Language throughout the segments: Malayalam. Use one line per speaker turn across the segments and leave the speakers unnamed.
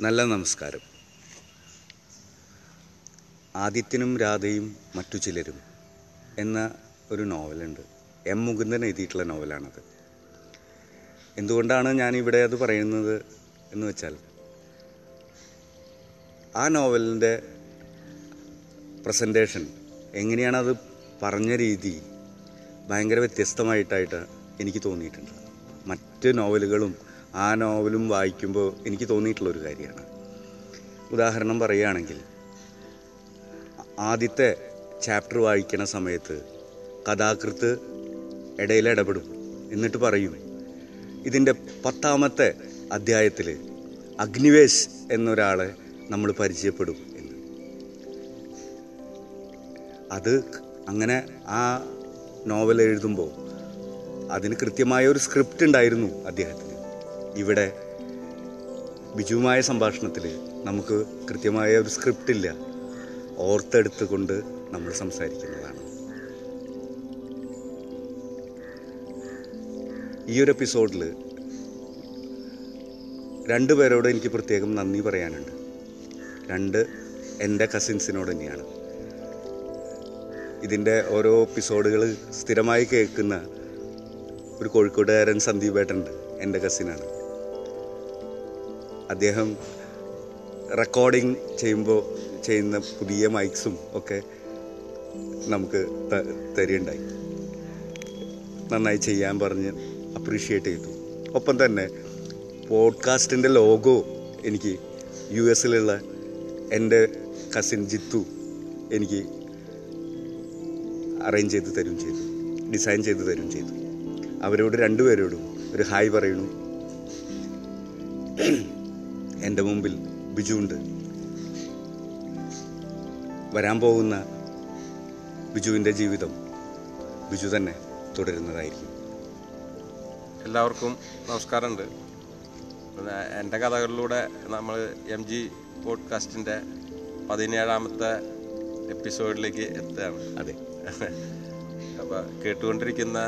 നല്ല നമസ്കാരം. ആദിത്യനും രാധയും മറ്റു ചിലരും എന്ന ഒരു നോവലുണ്ട്. എം മുകുന്ദൻ എഴുതിയിട്ടുള്ള നോവലാണത്. എന്തുകൊണ്ടാണ് ഞാനിവിടെ അത് പറയുന്നത് എന്ന് വെച്ചാൽ ആ നോവലിന്റെ പ്രസന്റേഷൻ അത് പറഞ്ഞ രീതി ഭയങ്കര വ്യത്യസ്തമായിട്ടായിട്ട് എനിക്ക് തോന്നിയിട്ടുണ്ട്. മറ്റ് നോവലുകളും ആ നോവലും വായിക്കുമ്പോൾ എനിക്ക് തോന്നിയിട്ടുള്ള ഒരു കാര്യമാണ്. ഉദാഹരണം പറയുകയാണെങ്കിൽ ആദ്യത്തെ ചാപ്റ്റർ വായിക്കണ സമയത്ത് കഥാകൃത്ത് ഇടയിൽ ഇടപെടും. എന്നിട്ട് പറയും ഇതിന്റെ പത്താമത്തെ അധ്യായത്തിൽ അഗ്നിവേശ് എന്നൊരാളെ നമ്മൾ പരിചയപ്പെടും എന്ന്. അത് അങ്ങനെ ആ നോവൽ എഴുതുമ്പോൾ അതിന് കൃത്യമായ ഒരു സ്ക്രിപ്റ്റ് ഉണ്ടായിരുന്നു അദ്ദേഹത്തിന്. ഇവിടെ ബിജുവുമായ സംഭാഷണത്തിൽ നമുക്ക് കൃത്യമായ ഒരു സ്ക്രിപ്റ്റ് ഇല്ല ഓർത്തെടുത്തുകൊണ്ട് നമ്മൾ സംസാരിക്കുന്നതാണ്. ഈ ഒരു എപ്പിസോഡിൽ രണ്ട് പേരോട് എനിക്ക് പ്രത്യേകം നന്ദി പറയാനുണ്ട്. രണ്ട് എന്റെ കസിൻസിനോട് തന്നെയാണ്. ഇതിന്റെ ഓരോ എപ്പിസോഡുകൾ സ്ഥിരമായി കേൾക്കുന്ന ഒരു കോഴിക്കോട്ടുകാരൻ സന്ദീപേട്ടനുണ്ട് എന്റെ കസിനാണ്. അദ്ദേഹം റെക്കോർഡിങ് ചെയ്യുമ്പോൾ ചെയ്യുന്ന പുതിയ മൈക്സും ഒക്കെ നമുക്ക് തരിയുണ്ടായി നന്നായി ചെയ്യാൻ പറഞ്ഞ് അപ്രീഷിയേറ്റ് ചെയ്തു. ഒപ്പം തന്നെ പോഡ്കാസ്റ്റിന്റെ ലോഗോ എനിക്ക് യു എസിലുള്ള എന്റെ കസിൻ ജിത്തു എനിക്ക് അറേഞ്ച് ചെയ്ത് തരും ചെയ്തു. ഡിസൈൻ ചെയ്ത് തരും ചെയ്തു. അവരോട് രണ്ടുപേരോടും ഒരു ഹായ് പറയണു. എന്റെ മുമ്പിൽ ബിജുണ്ട് വരാൻ പോകുന്ന ബിജുവിന്റെ ജീവിതം ബിജു തന്നെ തുടരുന്നതായിരിക്കും.
എല്ലാവർക്കും നമസ്കാരമുണ്ട്. എന്റെ കഥകളിലൂടെ നമ്മൾ എം ജി പോഡ്കാസ്റ്റിന്റെ പതിനേഴാമത്തെ എപ്പിസോഡിലേക്ക് എത്തുകയാണ്.
അതെ.
അപ്പോൾ കേട്ടുകൊണ്ടിരിക്കുന്ന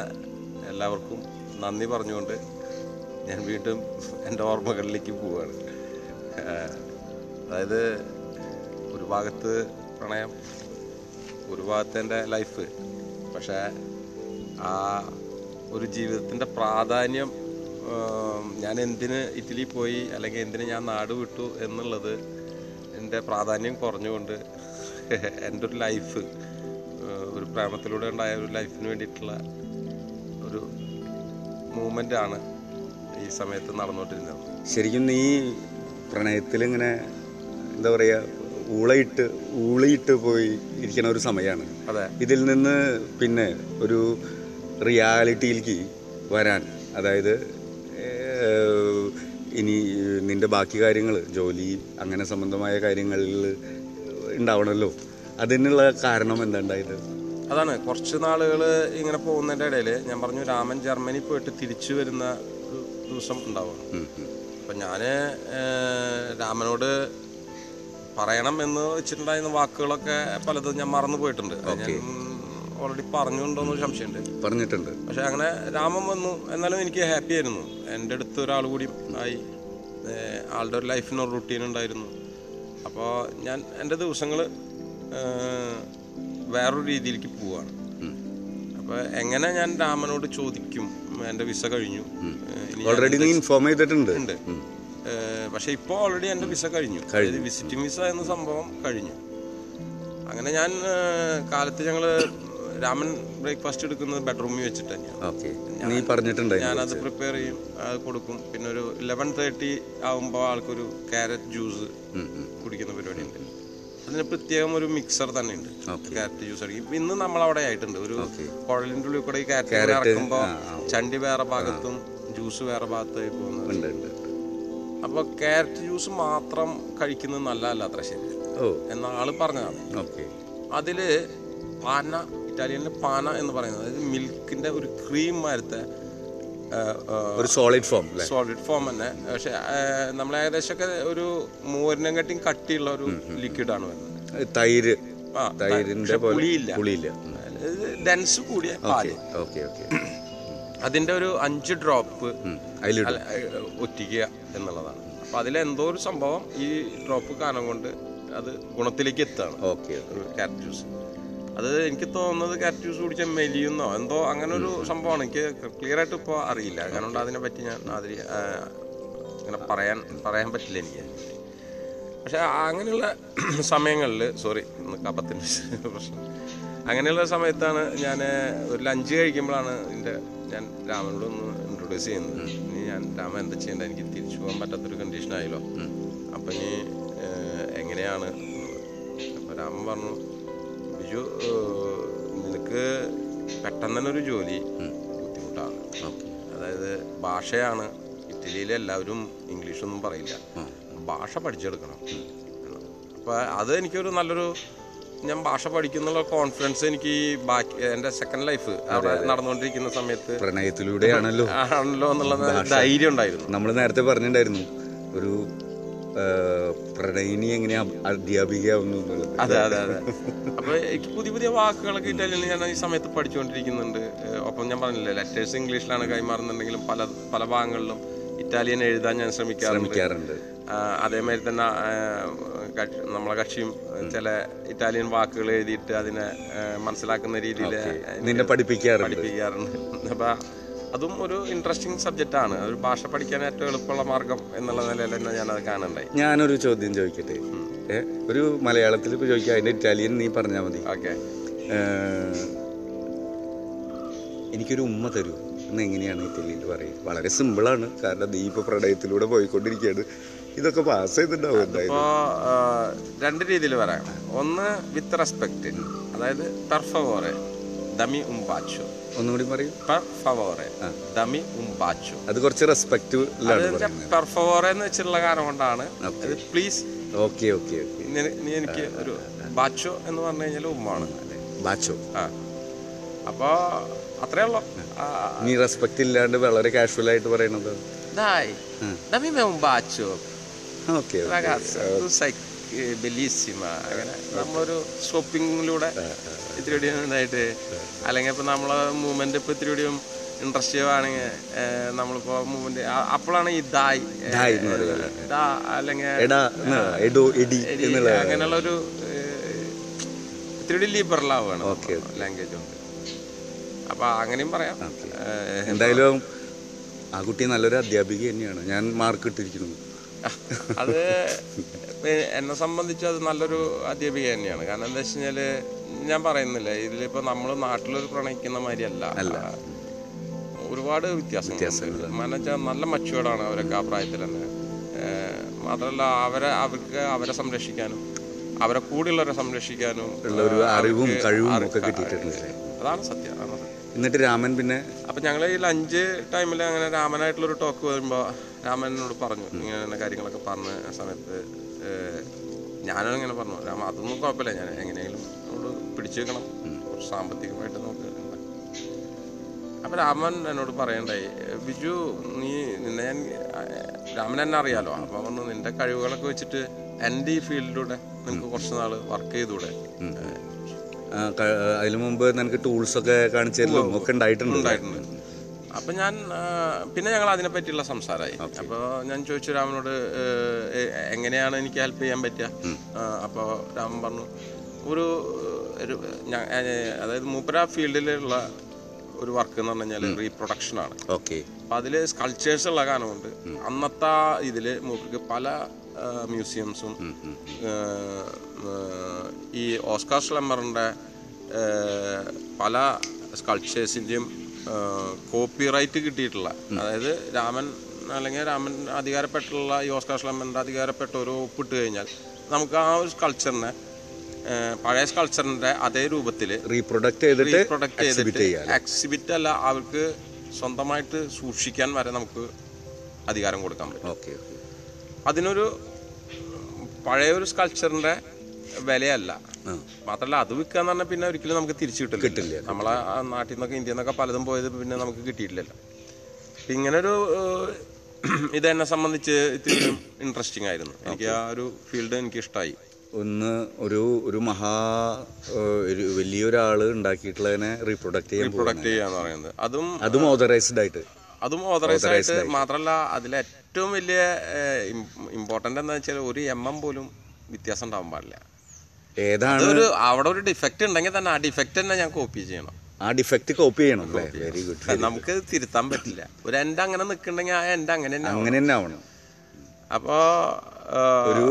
എല്ലാവർക്കും നന്ദി പറഞ്ഞുകൊണ്ട് ഞാൻ വീണ്ടും എന്റെ ഓർമ്മകളിലേക്ക് പോവുകയാണ്. അതായത് ഒരു ഭാഗത്ത് പ്രണയം ഒരു ഭാഗത്ത് എന്റെ ലൈഫ്. പക്ഷേ ആ ഒരു ജീവിതത്തിന്റെ പ്രാധാന്യം ഞാൻ എന്തിന് ഇറ്റലി പോയി അല്ലെങ്കിൽ എന്തിന് ഞാൻ നാട് വിട്ടു എന്നുള്ളത് എന്റെ പ്രാധാന്യം കുറഞ്ഞുകൊണ്ട് എന്റെ ഒരു ലൈഫ് ഒരു പ്രേമത്തിലൂടെ ഉണ്ടായ ഒരു ലൈഫിന് വേണ്ടിയിട്ടുള്ള ഒരു മൂമെന്റ് ആണ് ഈ സമയത്ത് നടന്നുകൊണ്ടിരുന്നത്.
ശരിക്കും നീ പ്രണയത്തിൽ ഇങ്ങനെ എന്താ പറയുക ഊളയിട്ട് ഊളിയിട്ട് പോയി ഇരിക്കുന്ന ഒരു സമയമാണ്
അതെ.
ഇതിൽ നിന്ന് പിന്നെ ഒരു റിയാലിറ്റിയിലേക്ക് വരാൻ അതായത് ഇനി നിന്റെ ബാക്കി കാര്യങ്ങൾ ജോലി അങ്ങനെ സംബന്ധമായ കാര്യങ്ങളിൽ ഉണ്ടാവണമല്ലോ അതിനുള്ള കാരണം എന്താ ഉണ്ടായത്?
അതാണ്. കുറച്ച് നാളുകൾ ഇങ്ങനെ പോകുന്നതിന്റെ ഇടയിൽ ഞാൻ പറഞ്ഞു രാമൻ ജർമ്മനി പോയിട്ട് തിരിച്ചു വരുന്ന ഒരു ദിവസം ഉണ്ടാവും
ഉം, ഉം.
അപ്പം ഞാൻ രാമനോട് പറയണം എന്ന് വെച്ചിട്ടുണ്ടായിരുന്ന വാക്കുകളൊക്കെ പലതും ഞാൻ മറന്നു പോയിട്ടുണ്ട്. ഞാൻ ഓൾറെഡി പറഞ്ഞുണ്ടോന്ന് സംശയമുണ്ട്.
പറഞ്ഞിട്ടുണ്ട്.
പക്ഷെ അങ്ങനെ രാമൻ വന്നു. എന്നാലും എനിക്ക് ഹാപ്പി ആയിരുന്നു. എന്റെ അടുത്ത് ഒരാൾ കൂടി ആയി. ആളുടെ ഒരു ലൈഫിന് ഒരു റുട്ടീൻ ഉണ്ടായിരുന്നു. അപ്പോൾ ഞാൻ എന്റെ ദിവസങ്ങൾ വേറൊരു രീതിയിലേക്ക് പോവാണ്. അപ്പോൾ എങ്ങനെ ഞാൻ രാമനോട് ചോദിക്കും? എന്റെ വിസ കഴിഞ്ഞു.
ഓൾറെഡി നീ ഇൻഫോം ചെയ്തിട്ടുണ്ട്?
ഉണ്ട്. പക്ഷേ ഇപ്പോൾ ഓൾറെഡി എന്റെ വിസ കഴിഞ്ഞു. കഴിഞ്ഞു. വിസിറ്റിംഗ് വിസ എന്ന സംഭവം കഴിഞ്ഞു. അങ്ങനെ ഞാൻ കാലത്ത് ഞങ്ങൾ രാമൻ ബ്രേക്ക്ഫാസ്റ്റ് എടുക്കുന്നത് ബെഡ്റൂമിൽ വെച്ചിട്ട് തന്നെയാണ്. ഞാനത് പ്രിപ്പയർ ചെയ്യും അത് കൊടുക്കും. പിന്നെ ഒരു ഇലവൻ തേർട്ടി ആകുമ്പോൾ ആൾക്കൊരു ക്യാരറ്റ് ജ്യൂസ്. കുടിക്കുന്ന പരിപാടിയുണ്ട് അതിന് പ്രത്യേകം ഒരു മിക്സർ തന്നെ ഉണ്ട്. ക്യാരറ്റ് ജ്യൂസ് അടിക്കും ഇന്ന് നമ്മൾ അവിടെ ആയിട്ടുണ്ട്. ഒരു. കുഴലിന്റെ ഉള്ളിൽ കൂടെ ഈ ക്യാരറ്റ് ഇറക്കുമ്പോൾ. ചണ്ടി വേറെ ഭാഗത്തും ജ്യൂസ് വേറെ ഭാഗത്തായി
പോകുന്നുണ്ട്
അപ്പോൾ ക്യാരറ്റ് ജ്യൂസ് മാത്രം കഴിക്കുന്നത് നല്ലതല്ല അത്ര ശരി. എന്ന ആൾ പറഞ്ഞതാണ്. അതിൽ പാന ഇറ്റാലിയനിലെ പാന എന്ന് പറയുന്നത് അതായത് മിൽക്കിന്റെ ഒരു ക്രീം മാരത്തെ
ഒരു സോളിഡ് ഫോം
സോളിഡ് ഫോം തന്നെ. പക്ഷെ നമ്മൾ ഏകദേശമൊക്കെ ഒരു മൂവരിനം കട്ടിയും കട്ടിയുള്ള ഒരു ലിക്വിഡാണ് വരുന്നത്.
തൈര്. തൈരിന്റെ
പുളിയില്ല.
പുളിയില്ല.
ഡെൻസ് കൂടിയ പാൽ.
Okay okay.
അതിന്റെ ഒരു അഞ്ച് ഡ്രോപ്പ് ഒറ്റിക്കുക എന്നുള്ളതാണ്. അപ്പൊ അതിലെന്തോ ഒരു സംഭവം ഈ ഡ്രോപ്പ് കാരണം കൊണ്ട് അത് ഗുണത്തിലേക്ക് എത്താണ്
ഓക്കെ
ക്യാരറ്റ് ജ്യൂസ് അത് എനിക്ക് തോന്നുന്നത് കാറ്റ് ജ്യൂസ് കുടിച്ചാൽ മെലിയുന്നോ എന്തോ അങ്ങനെ ഒരു സംഭവമാണ്. എനിക്ക് ക്ലിയർ ആയിട്ട് ഇപ്പോൾ അറിയില്ല. കാരണം അതിനെ പറ്റി ഞാൻ അതിൽ അങ്ങനെ പറയാൻ പറയാൻ പറ്റില്ല എനിക്ക്. പക്ഷെ അങ്ങനെയുള്ള സമയങ്ങളിൽ സോറി ഇന്ന് കപ്പത്തിന്റെ പ്രശ്നം. അങ്ങനെയുള്ള സമയത്താണ് ഞാൻ ഒരു ലഞ്ച് കഴിക്കുമ്പോഴാണ് എന്റെ ഞാൻ രാമനോട് ഒന്ന് ഇൻട്രൊഡ്യൂസ് ചെയ്യുന്നത്. ഇനി ഞാൻ രാമൻ എന്താ ചെയ്യേണ്ടത്? എനിക്ക് തിരിച്ചു പോകാൻ പറ്റാത്തൊരു കണ്ടീഷനായല്ലോ അപ്പം ഇനി എങ്ങനെയാണ്? അപ്പോൾ രാമൻ പറഞ്ഞു ബിജു നിനക്ക് പെട്ടെന്ന് തന്നെ ഒരു ജോലി ബുദ്ധിമുട്ടാണ് അതായത് ഭാഷയാണ്. ഇറ്റലിയിലെ എല്ലാവരും ഇംഗ്ലീഷൊന്നും പറയില്ല. ഭാഷ പഠിച്ചെടുക്കണം. അപ്പോൾ അത് എനിക്കൊരു നല്ലൊരു ഞാൻ ഭാഷ പഠിക്കുന്നുള്ള കോൺഫിഡൻസ് എനിക്ക് ബാക്കി എന്റെ സെക്കൻഡ് ലൈഫ് അവിടെ നടന്നുകൊണ്ടിരിക്കുന്ന സമയത്ത്
പ്രണയത്തിലൂടെയാണല്ലോ
ആണല്ലോ എന്നുള്ള ധൈര്യം ഉണ്ടായിരുന്നു.
നമ്മൾ നേരത്തെ പറഞ്ഞിട്ടുണ്ടായിരുന്നു ഒരു പ്രണയിനി എങ്ങനെയാ അധ്യാപിക അധ്യാപികയാവുന്നു
അതെ അതെ അതെ. അപ്പൊ എനിക്ക് പുതിയ പുതിയ വാക്കുകളൊക്കെ ഇറ്റാലിയനിൽ ഞാൻ ഈ സമയത്ത് പഠിച്ചുകൊണ്ടിരിക്കുന്നുണ്ട്. ഒപ്പം ഞാൻ പറഞ്ഞില്ലേ ലെറ്റേഴ്സ് ഇംഗ്ലീഷിലാണ് കൈമാറുന്നുണ്ടെങ്കിലും പല പല ഭാഗങ്ങളിലും ഇറ്റാലിയൻ എഴുതാൻ ഞാൻ ശ്രമിക്കാറുണ്ട്. അതേമാതിരി തന്നെ നമ്മളെ കക്ഷിയും ചില ഇറ്റാലിയൻ വാക്കുകൾ എഴുതിയിട്ട് അതിനെ മനസ്സിലാക്കുന്ന രീതിയിൽ
നിന്നെ പഠിപ്പിക്കാറുണ്ട്.
പഠിപ്പിക്കാറുണ്ട്. അപ്പൊ അതും ഒരു ഇൻട്രസ്റ്റിംഗ് സബ്ജക്റ്റ് ആണ്. ഒരു ഭാഷ പഠിക്കാൻ ഏറ്റവും എളുപ്പമുള്ള മാർഗം എന്നുള്ള നിലയിൽ തന്നെ ഞാനത് കാണണ്ടായി
ഞാനൊരു ചോദ്യം ചോദിക്കട്ടെ? ഒരു മലയാളത്തിൽ ഇപ്പോൾ ചോദിക്കാം അതിന്റെ ഇറ്റാലിയൻ നീ പറഞ്ഞാൽ മതി.
ഓക്കെ.
എനിക്കൊരു ഉമ്മ തരൂ. എന്ന് എങ്ങനെയാണ് ഇറ്റലിയിൽ പറയുക? വളരെ സിമ്പിളാണ് കാരണം നീ ഇപ്പോൾ പ്രണയത്തിലൂടെ പോയിക്കൊണ്ടിരിക്കുകയാണ്. ഇതൊക്കെ പാസ് ചെയ്തിട്ടുണ്ടാവും എന്തായാലും.
രണ്ട് രീതിയിൽ പറയാം. ഒന്ന് വിത്ത് റെസ്പെക്ട് അതായത് പെർ ഫവോറെ ദമി ഉംബാച്ചോ
ഒന്നുകൂടി പറയൂ.
ദമി
അത് കുറച്ച് റെസ്പെക്ട് പെർഫോറെ
പെർ എന്ന് വെച്ചിട്ടുള്ള കാരണം കൊണ്ടാണ് പ്ലീസ്
ഓക്കെ ഓക്കെ
നീ എനിക്ക് ഒരു ബാച്ചോ എന്ന് പറഞ്ഞു കഴിഞ്ഞാൽ ഉമ്മാണ്.
ബാച്ചോ.
ആ. അപ്പോൾ അത്രേ ഉള്ളൂ.
നീ റെസ്പെക്ട് ഇല്ലാണ്ട് വളരെ കാഷ്വൽ ആയിട്ട് പറയണത്.
dai dammi me un bacio
okay
ragazza tu sei bellissima അങ്ങനെ നമ്മളൊരു ഷോപ്പിങ്ങിലൂടെ ഇത്തിരി ഇതായിട്ട് അല്ലെങ്കിൽ ഇപ്പം നമ്മളെ മൂവ്മെന്റ് ഇപ്പം ഇത്തിരി ഇൻട്രസ്റ്റീവ് ആണെങ്കിൽ നമ്മളിപ്പോ മൂവ്മെന്റ് അപ്പോഴാണ് ഈ ദായ് അല്ലെങ്കിൽ അങ്ങനെയുള്ള ഒരു ഇത്തിരി ലീബർ ലിബറൽ ആവുകയാണ് ലാംഗ്വേജ് കൊണ്ട്. അപ്പൊ അങ്ങനെയും പറയാം.
എന്തായാലും ആ കുട്ടി നല്ലൊരു അധ്യാപിക തന്നെയാണ്. ഞാൻ മാർക്ക് ഇട്ടിരിക്കുന്നു.
അത് എന്നെ സംബന്ധിച്ച് അത് നല്ലൊരു അധ്യാപിക തന്നെയാണ്. കാരണം എന്താ വെച്ച് കഴിഞ്ഞാൽ ഞാൻ പറയുന്നില്ല ഇതിലിപ്പോ നമ്മൾ നാട്ടിലൊരു പ്രണയിക്കുന്ന മാതിരിയല്ല ഒരുപാട് വ്യത്യാസം മനച്ചാൽ നല്ല മച്ചുവേർഡാണ് അവരൊക്കെ ആ പ്രായത്തിൽ തന്നെ. മാത്രമല്ല അവരെ അവർക്ക് അവരെ സംരക്ഷിക്കാനും അവരെ കൂടെയുള്ളവരെ സംരക്ഷിക്കാനും
ഉള്ള ഒരു അറിവും കഴിവും ഒക്കെ കിട്ടിയിട്ടുണ്ട്.
അതാണ് സത്യം അതാണ് സത്യം.
എന്നിട്ട് രാമൻ പിന്നെ?
അപ്പം ഞങ്ങൾ ഈ ലഞ്ച് ടൈമിൽ അങ്ങനെ രാമനായിട്ടുള്ളൊരു ടോക്ക് വരുമ്പോൾ രാമനോട് പറഞ്ഞു ഇങ്ങനെ കാര്യങ്ങളൊക്കെ പറഞ്ഞ സമയത്ത് ഞാനും ഇങ്ങനെ പറഞ്ഞു രാമ അതൊന്നും കുഴപ്പമില്ല ഞാൻ എങ്ങനെയെങ്കിലും പിടിച്ചു വെക്കണം. കുറച്ച് സാമ്പത്തികമായിട്ട് നമുക്ക്. അപ്പം രാമൻ എന്നോട് പറയണ്ടായി ബിജു നീ നിന്നെ ഞാൻ രാമൻ എന്നെ അറിയാലോ അപ്പം പറഞ്ഞു നിന്റെ കഴിവുകളൊക്കെ വെച്ചിട്ട് എന്റെ ഈ ഫീൽഡിലൂടെ നിനക്ക് കുറച്ച് നാൾ വർക്ക് ചെയ്തൂടെ
അതിനു മുമ്പ് നിനക്ക് ടൂൾസ് ഒക്കെ കാണിച്ചു ഒക്കെ ഉണ്ടായിട്ടുണ്ട്.
ഉണ്ടായിട്ടുണ്ട്. അപ്പൊ ഞാൻ പിന്നെ ഞങ്ങൾ അതിനെ പറ്റിയുള്ള സംസാരമായി അപ്പോൾ ഞാൻ ചോദിച്ചു രാമനോട് എങ്ങനെയാണ് എനിക്ക് ഹെൽപ്പ് ചെയ്യാൻ പറ്റുക? അപ്പോൾ രാമൻ പറഞ്ഞു ഒരു ഒരു അതായത് മൂപ്പര ഫീൽഡിലുള്ള ഒരു വർക്ക് എന്ന് പറഞ്ഞു കഴിഞ്ഞാൽ റീപ്രൊഡക്ഷൻ ആണ്.
ഓക്കെ
അപ്പൊ അതിൽ സ്കൾച്ചേഴ്സ് ഉള്ള കാരണമുണ്ട് അന്നത്തെ ഇതിൽ മൂപ്പർക്ക് പല മ്യൂസിയംസും ഈ ഓസ്കാർ സ്ലമ്മറിന്റെ പല സ്കൾച്ചേഴ്സിന്റെയും കോപ്പിറൈറ്റ് കിട്ടിയിട്ടുള്ള അതായത് രാമൻ അല്ലെങ്കിൽ രാമൻ അധികാരപ്പെട്ടുള്ള ഈ ഓസ്കാർ സ്ലമ്മറിന്റെ അധികാരപ്പെട്ട ഒരു ഒപ്പിട്ട് കഴിഞ്ഞാൽ നമുക്ക് ആ ഒരു സ്കൾച്ചറിനെ പഴയ സ്കൾച്ചറിന്റെ അതേ രൂപത്തിൽ
റീപ്രൊഡക്റ്റ് ചെയ്തിട്ട്
പ്രൊഡക്റ്റ്
എക്സിബിറ്റ്
ചെയ്തിട്ട് എക്സിബിറ്റ് അല്ല അവർക്ക് സ്വന്തമായിട്ട് സൂക്ഷിക്കാൻ വരെ നമുക്ക് അധികാരം കൊടുക്കാൻ പറ്റും.
ഓക്കെ
അതിനൊരു പഴയ ഒരു സ്കൾച്ചറിന്റെ വിലയല്ല.
മാത്രല്ല
മാത്രമല്ല അത് വിൽക്കുക എന്ന് പറഞ്ഞാൽ പിന്നെ ഒരിക്കലും നമുക്ക് തിരിച്ചു കിട്ടില്ല.
കിട്ടില്ല.
നമ്മളെ നാട്ടിൽ നിന്നൊക്കെ ഇന്ത്യയിൽ നിന്നൊക്കെ പലതും പോയത് പിന്നെ നമുക്ക് കിട്ടിയിട്ടില്ലല്ലോ. ഇങ്ങനെ ഇങ്ങനൊരു ഏഹ്, ഇത് എന്നെ സംബന്ധിച്ച് ഇത്തിരി ഇൻട്രസ്റ്റിംഗ് ആയിരുന്നു. എനിക്ക് ആ ഒരു ഫീൽഡ് എനിക്ക് ഇഷ്ടമായി
ഒന്ന് ഒരു ഒരു മഹാ വലിയൊരാൾ ഉണ്ടാക്കിയിട്ടുള്ളതിനെ റീപ്രൊഡക്റ്റ് ചെയ്യാൻ
പ്രൊഡക്റ്റ് ചെയ്യാന്ന് പറയുന്നത്. അതും
അതും ഓതറൈസ്ഡ് ആയിട്ട്.
അതും ഓതറൈസ്ഡ് ആയിട്ട് മാത്രമല്ല അതിൽ ഏറ്റവും വലിയ ഇമ്പോർട്ടന്റ് എന്താ വെച്ചാൽ ഒരു എം എം പോലും വ്യത്യാസം ഉണ്ടാവാൻ പാടില്ല.
ഏതാണ്?
ഒരു അവിടെ ഒരു ഡിഫക്റ്റ് ഉണ്ടെങ്കിൽ തന്നെ ആ ഡിഫക്റ്റ് തന്നെ ഞാൻ കോപ്പി ചെയ്യണം.
ആ ഡിഫക്റ്റ് കോപ്പി ചെയ്യണം വെരി ഗുഡ്
നമുക്ക് തിരുത്താൻ പറ്റില്ല. ഒരു എന്റെ അങ്ങനെ നിൽക്കുന്നുണ്ടെങ്കിൽ ആ എന്റെ അങ്ങനെ തന്നെ.
അങ്ങനെ തന്നെ ആവണം.
അപ്പോൾ
ഒരു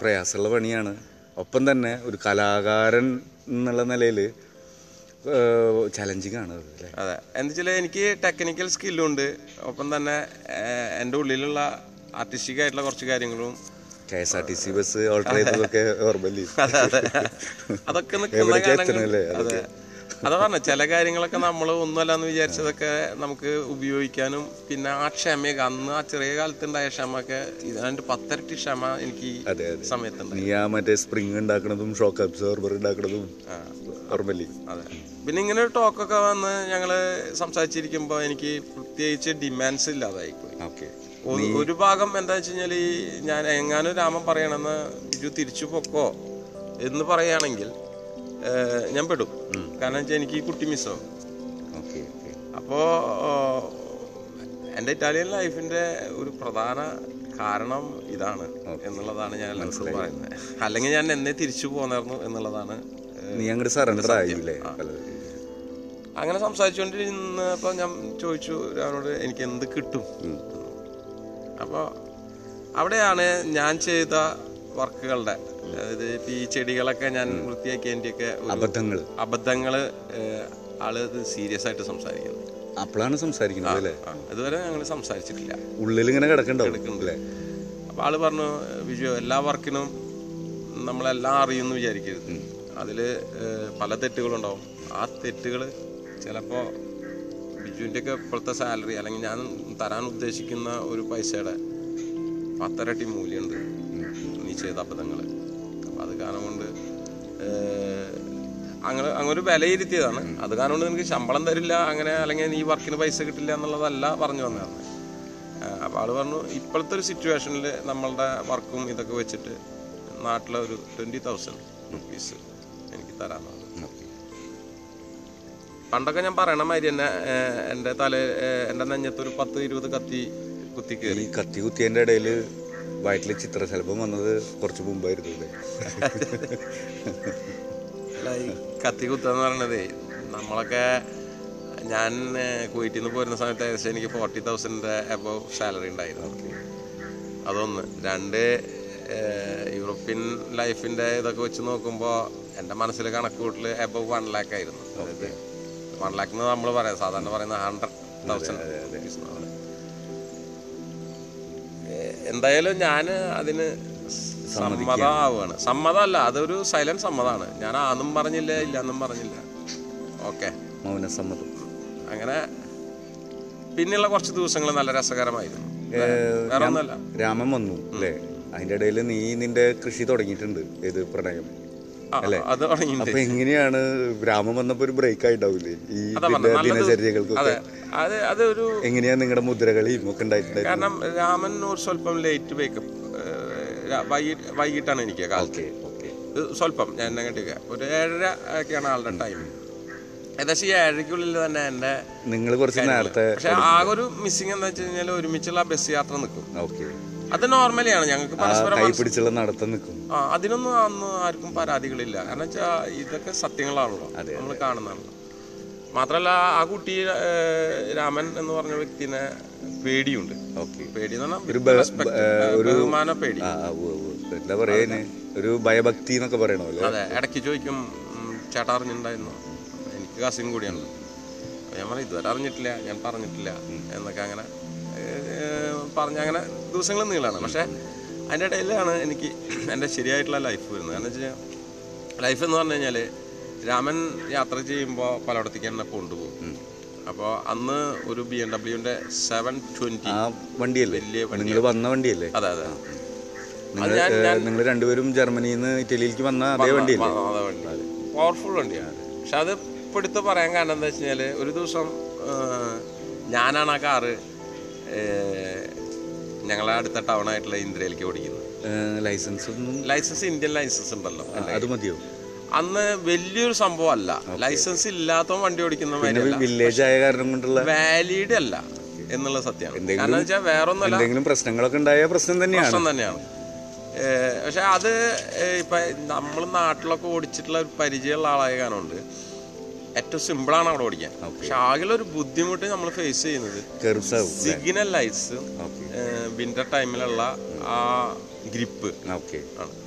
പ്രയാസമുള്ള പണിയാണ്. ഒപ്പം തന്നെ ഒരു കലാകാരൻ എന്നുള്ള നിലയിൽ ചലഞ്ചിങ് ആണ് അതെ
എന്ന് വെച്ചാൽ എനിക്ക് ടെക്നിക്കൽ സ്കില്ലുണ്ട് ഒപ്പം തന്നെ എന്റെ ഉള്ളിലുള്ള ആർട്ടിസ്റ്റിക് ആയിട്ടുള്ള കുറച്ച് കാര്യങ്ങളും
K S R T C bus alter ചെയ്തതൊക്കെ ഓർമ്മല്ലേ
അതെ അതെ. അതൊക്കെ നിൽക്കുന്ന
എവിടേക്കാ
കാരണങ്ങൾ
എത്തണല്ലേ?
അതെ അതാ പറഞ്ഞ ചില കാര്യങ്ങളൊക്കെ നമ്മൾ ഒന്നുമല്ലാന്ന് വിചാരിച്ചതൊക്കെ നമുക്ക് ഉപയോഗിക്കാനും പിന്നെ ആ ക്ഷമയൊക്കെ അന്ന് ആ ചെറിയ കാലത്തുണ്ടായ ക്ഷമയൊക്കെ ഇതാണ്ട് പത്തരട്ടി ക്ഷമ എനിക്ക് സമയത്തുണ്ട്
നീ ആ മറ്റേ സ്പ്രിങ് ഉണ്ടാക്കണതും ഷോക്ക് അബ്സോർബർ ഉണ്ടാക്കണതും ഓർമ്മല്ലേ
അതെ. പിന്നെ ഇങ്ങനെ ഒരു ടോക്കൊക്കെ വന്ന് ഞങ്ങൾ സംസാരിച്ചിരിക്കുമ്പോൾ എനിക്ക് പ്രത്യേകിച്ച് ഡിമാൻഡ്സ് ഇല്ലാതായി
ഓക്കെ
ഒരു ഭാഗം എന്താ വെച്ച് കഴിഞ്ഞാൽ ഈ ഞാൻ എങ്ങാനും രാമൻ പറയണമെന്ന് ബിജു തിരിച്ചു പൊക്കോ എന്ന് പറയുകയാണെങ്കിൽ ഞാൻ പെടും. കാരണം വെച്ചാൽ എനിക്ക് ഈ കുട്ടി മിസ്സാവും അപ്പോൾ എന്റെ ഇറ്റാലിയൻ ലൈഫിന്റെ ഒരു പ്രധാന കാരണം ഇതാണ് എന്നുള്ളതാണ് ഞാൻ എല്ലാവർക്കും പറയുന്നത്. അല്ലെങ്കിൽ ഞാൻ എന്നെ തിരിച്ചു പോന്നായിരുന്നു എന്നുള്ളതാണ്
നീ അങ്ങോട്ട് സറണ്ടർ ആയില്ലേ?
അങ്ങനെ സംസാരിച്ചുകൊണ്ടിരുന്നപ്പോൾ ഞാൻ ചോദിച്ചു അവനോട് എനിക്ക് എന്ത് കിട്ടും? അപ്പോൾ അവിടെയാണ് ഞാൻ ചെയ്ത വർക്കുകളുടെ അതായത് ഇപ്പം ഈ ചെടികളൊക്കെ ഞാൻ വൃത്തിയാക്കിയതിന്റെയൊക്കെ ഒരു
അബദ്ധങ്ങൾ
അബദ്ധങ്ങൾ ആൾ ഇത് സീരിയസ് ആയിട്ട് സംസാരിക്കുന്നത്
അപ്പോഴാണ് സംസാരിക്കുന്നത് അല്ലേ?
ഇതുവരെ അതുവരെ ഞങ്ങൾ സംസാരിച്ചിട്ടില്ല.
ഉള്ളിൽ ഇങ്ങനെ കിടക്കണ്ടാവും അല്ലേ?
അപ്പോൾ ആൾ പറഞ്ഞു വിജു എല്ലാ വർക്കിനും നമ്മളെല്ലാം അറിയുമെന്ന് വിചാരിക്കരുത്. അതിൽ പല തെറ്റുകളുണ്ടാവും. ആ തെറ്റുകൾ ചിലപ്പോൾ ബിജുവിന്റെയൊക്കെ ഇപ്പോഴത്തെ സാലറി അല്ലെങ്കിൽ ഞാൻ തരാൻ ഉദ്ദേശിക്കുന്ന ഒരു പൈസയുടെ പത്തരട്ടി മൂല്യമുണ്ട്. നീ ചെയ്ത അബദ്ധങ്ങൾ അപ്പം കാരണം കൊണ്ട് അങ്ങനെ അങ്ങനെ ഒരു വിലയിരുത്തിയതാണ്. അത് കാരണം കൊണ്ട് നിനക്ക് ശമ്പളം തരില്ല അങ്ങനെ അല്ലെങ്കിൽ നീ വർക്കിന് പൈസ കിട്ടില്ല എന്നുള്ളതല്ല പറഞ്ഞു വന്നതാണ് അപ്പോൾ ആൾ പറഞ്ഞു ഇപ്പോഴത്തെ ഒരു സിറ്റുവേഷനിൽ നമ്മളുടെ വർക്കും ഇതൊക്കെ വെച്ചിട്ട് നാട്ടിലെ ഒരു ട്വന്റി തൗസൻഡ് റുപ്പീസ് എനിക്ക് തരാമെന്നാണ് പണ്ടൊക്കെ ഞാൻ പറയണ മാതിരി തന്നെ എന്റെ തല എന്റെ നെഞ്ഞത്ത് ഒരു പത്ത് ഇരുപത് കത്തി കുത്തി കയറി
കത്തി കുത്തിയതിന്റെ ഇടയിൽ വയറ്റിൽ ചിത്രശലഭം വന്നത് കുറച്ച് മുമ്പായിരുന്നു അല്ലേ?
ഈ കത്തി കുത്തുക പറയണതേ നമ്മളൊക്കെ ഞാൻ കുവൈറ്റിൽ നിന്ന് പോരുന്ന സമയത്ത് ഏകദേശം എനിക്ക് ഫോർട്ടി തൗസൻഡിന്റെ അബവ് സാലറി ഉണ്ടായിരുന്നു. അതൊന്ന്. രണ്ട് യൂറോപ്യൻ ലൈഫിന്റെ ഇതൊക്കെ വെച്ച് നോക്കുമ്പോൾ എന്റെ മനസ്സിൽ കണക്ക് കൂട്ടൽ എബോ വൺ ലാക്ക് ആയിരുന്നു. അതായത് വൺ ലാക്ക് എന്ന് നമ്മൾ പറയാം സാധാരണ പറയുന്ന ഹൺഡ്രഡ് തൗസൻഡ് എന്തായാലും ഞാൻ അതിന് സമ്മതമാവുകയാണ്. സമ്മതമല്ല അതൊരു സൈലന്റ് സമ്മതമാണ്. ഞാൻ ആന്നും പറഞ്ഞില്ല ഇല്ലാന്നും പറഞ്ഞില്ല. ഓക്കെ
മൗനസമ്മതം
അങ്ങനെ പിന്നെയുള്ള കുറച്ച് ദിവസങ്ങൾ നല്ല രസകരമായിരുന്നു. വേറെ ഒന്നല്ല
രാമൻ വന്നു അല്ലേ? അതിന്റെ ഇടയിൽ നീ നിന്റെ കൃഷി തുടങ്ങിയിട്ടുണ്ട് ഏത് പ്രണയം?
അല്ലേ?
അപ്പൊ എങ്ങനെയാണ് രാമൻ വന്നപ്പോ ഒരു ബ്രേക്ക് ആയിട്ടാവില്ലേ ഈ ദിനചര്യകൾക്കൊക്കെ?
അതെ അത് അതൊരു
എങ്ങനെയാ നിങ്ങളുടെ മുദ്രകളിയും ഒക്കെ
കാരണം രാമൻ ഒരു സ്വല്പം ലേറ്റ് വേക്കപ്പ് വൈകിട്ട് വൈകിട്ടാണ് എനിക്ക് കാലത്ത് സ്വല്പം ഞാൻ എന്നെ കണ്ടിരിക്കുക ഒരു ഏഴര ഒക്കെയാണ് ആളുടെ ടൈം. ഏകദേശം ഈ ഏഴരയ്ക്കുള്ളിൽ തന്നെ എന്റെ
നിങ്ങൾ കുറച്ച് നേരത്തെ
പക്ഷെ ആകെ ഒരു മിസ്സിങ് എന്താ വെച്ച് കഴിഞ്ഞാൽ ഒരുമിച്ചുള്ള ബസ് യാത്ര നിൽക്കും
ഓക്കെ.
അത് നോർമലിയാണ് ഞങ്ങൾക്ക് പരസ്പരം
നടത്തം നിൽക്കും.
ആ അതിനൊന്നും അന്ന് ആർക്കും പരാതികളില്ല. കാരണം വെച്ചാൽ ഇതൊക്കെ സത്യങ്ങളാണല്ലോ. നമ്മൾ കാണുന്നതാണല്ലോ മാത്രമല്ല ആ കുട്ടി രാമൻ എന്ന് പറഞ്ഞ വ്യക്തിനെ പേടിയുണ്ട്.
ഓക്കെ.
പേടി എന്ന്
ഒരു
പറഞ്ഞാൽ പേടി.
എന്താ പറയുന്നേ ഒരു ഭയഭക്തി എന്നൊക്കെ പറയണോ അല്ലേ?
അതെ ഇടയ്ക്ക് ചോദിക്കും ചേട്ടാ അറിഞ്ഞിട്ടുണ്ടായിരുന്നു? എനിക്ക് കസിൻ കൂടിയാണ് ഞാൻ പറഞ്ഞു ഇതുവരെ അറിഞ്ഞിട്ടില്ല ഞാൻ പറഞ്ഞിട്ടില്ല എന്നൊക്കെ അങ്ങനെ പറഞ്ഞ അങ്ങനെ ദിവസങ്ങൾ നീളാണ്. പക്ഷേ അതിന്റെ ഇടയിലാണ് എനിക്ക് എന്റെ ശരിയായിട്ടുള്ള ലൈഫ് വരുന്നത്. കാരണം വെച്ച് കഴിഞ്ഞാൽ ലൈഫ് എന്ന് പറഞ്ഞു കഴിഞ്ഞാൽ രാമൻ യാത്ര ചെയ്യുമ്പോൾ പലയിടത്തേക്ക് തന്നെ കൊണ്ടുപോകും. അപ്പോൾ അന്ന് ഒരു ബി എം ഡബ്ല്യുവിന്റെ സെവൻ ട്വന്റി
ആ വണ്ടിയല്ലേ?
വലിയ
നിങ്ങൾ വന്ന വണ്ടിയല്ലേ?
അതെ അതെ.
നിങ്ങൾ രണ്ടുപേരും ജർമ്മനിയിൽ നിന്ന് ഇറ്റലിയിലേക്ക് വന്ന അതേ വണ്ടിയല്ലേ?
വണ്ടി. പവർഫുൾ വണ്ടിയാണ്. പക്ഷെ അത് ഇപ്പൊ എടുത്ത് പറയാൻ കാരണം എന്താ വെച്ച് കഴിഞ്ഞാൽ ഒരു ദിവസം ഞാനാണ് ആ കാറ് ഞങ്ങളെ അടുത്ത ടൗൺ ആയിട്ടുള്ള ഇന്ത്യയിലേക്ക് ഓടിക്കുന്നത്.
ലൈസൻസ് ഒന്നും
ലൈസൻസ് ഇന്ത്യൻ ലൈസൻസ് ഉണ്ടല്ലോ.
അത് മതിയോ?
അന്ന് വലിയൊരു സംഭവം അല്ല ലൈസൻസ് ഇല്ലാത്തവൻ വണ്ടി ഓടിക്കുന്ന
വില്ലേജ് ആയ കാരണം കൊണ്ടുള്ള
വാലിഡ് അല്ല എന്നുള്ള സത്യം കാരണം വെച്ചാൽ
എന്തെങ്കിലും പ്രശ്നങ്ങളൊക്കെ ഉണ്ടായ പ്രശ്നം തന്നെയാണ്.
പ്രശ്നം തന്നെയാണ്. പക്ഷെ അത് ഇപ്പൊ നമ്മൾ നാട്ടിലൊക്കെ ഓടിച്ചിട്ടുള്ള ഒരു പരിചയമുള്ള ആളായ കാരണമുണ്ട്. ഏറ്റവും സിമ്പിളാണ് അവിടെ ഓടിക്കാൻ. പക്ഷെ ആകെ ഒരു ബുദ്ധിമുട്ട് നമ്മൾ ഫേസ് ചെയ്യുന്നത്. സിഗ്നൽ ലൈറ്റ്സ് വിന്റർ ടൈമിലുള്ള ആ ഗ്രിപ്പ് ആണ്.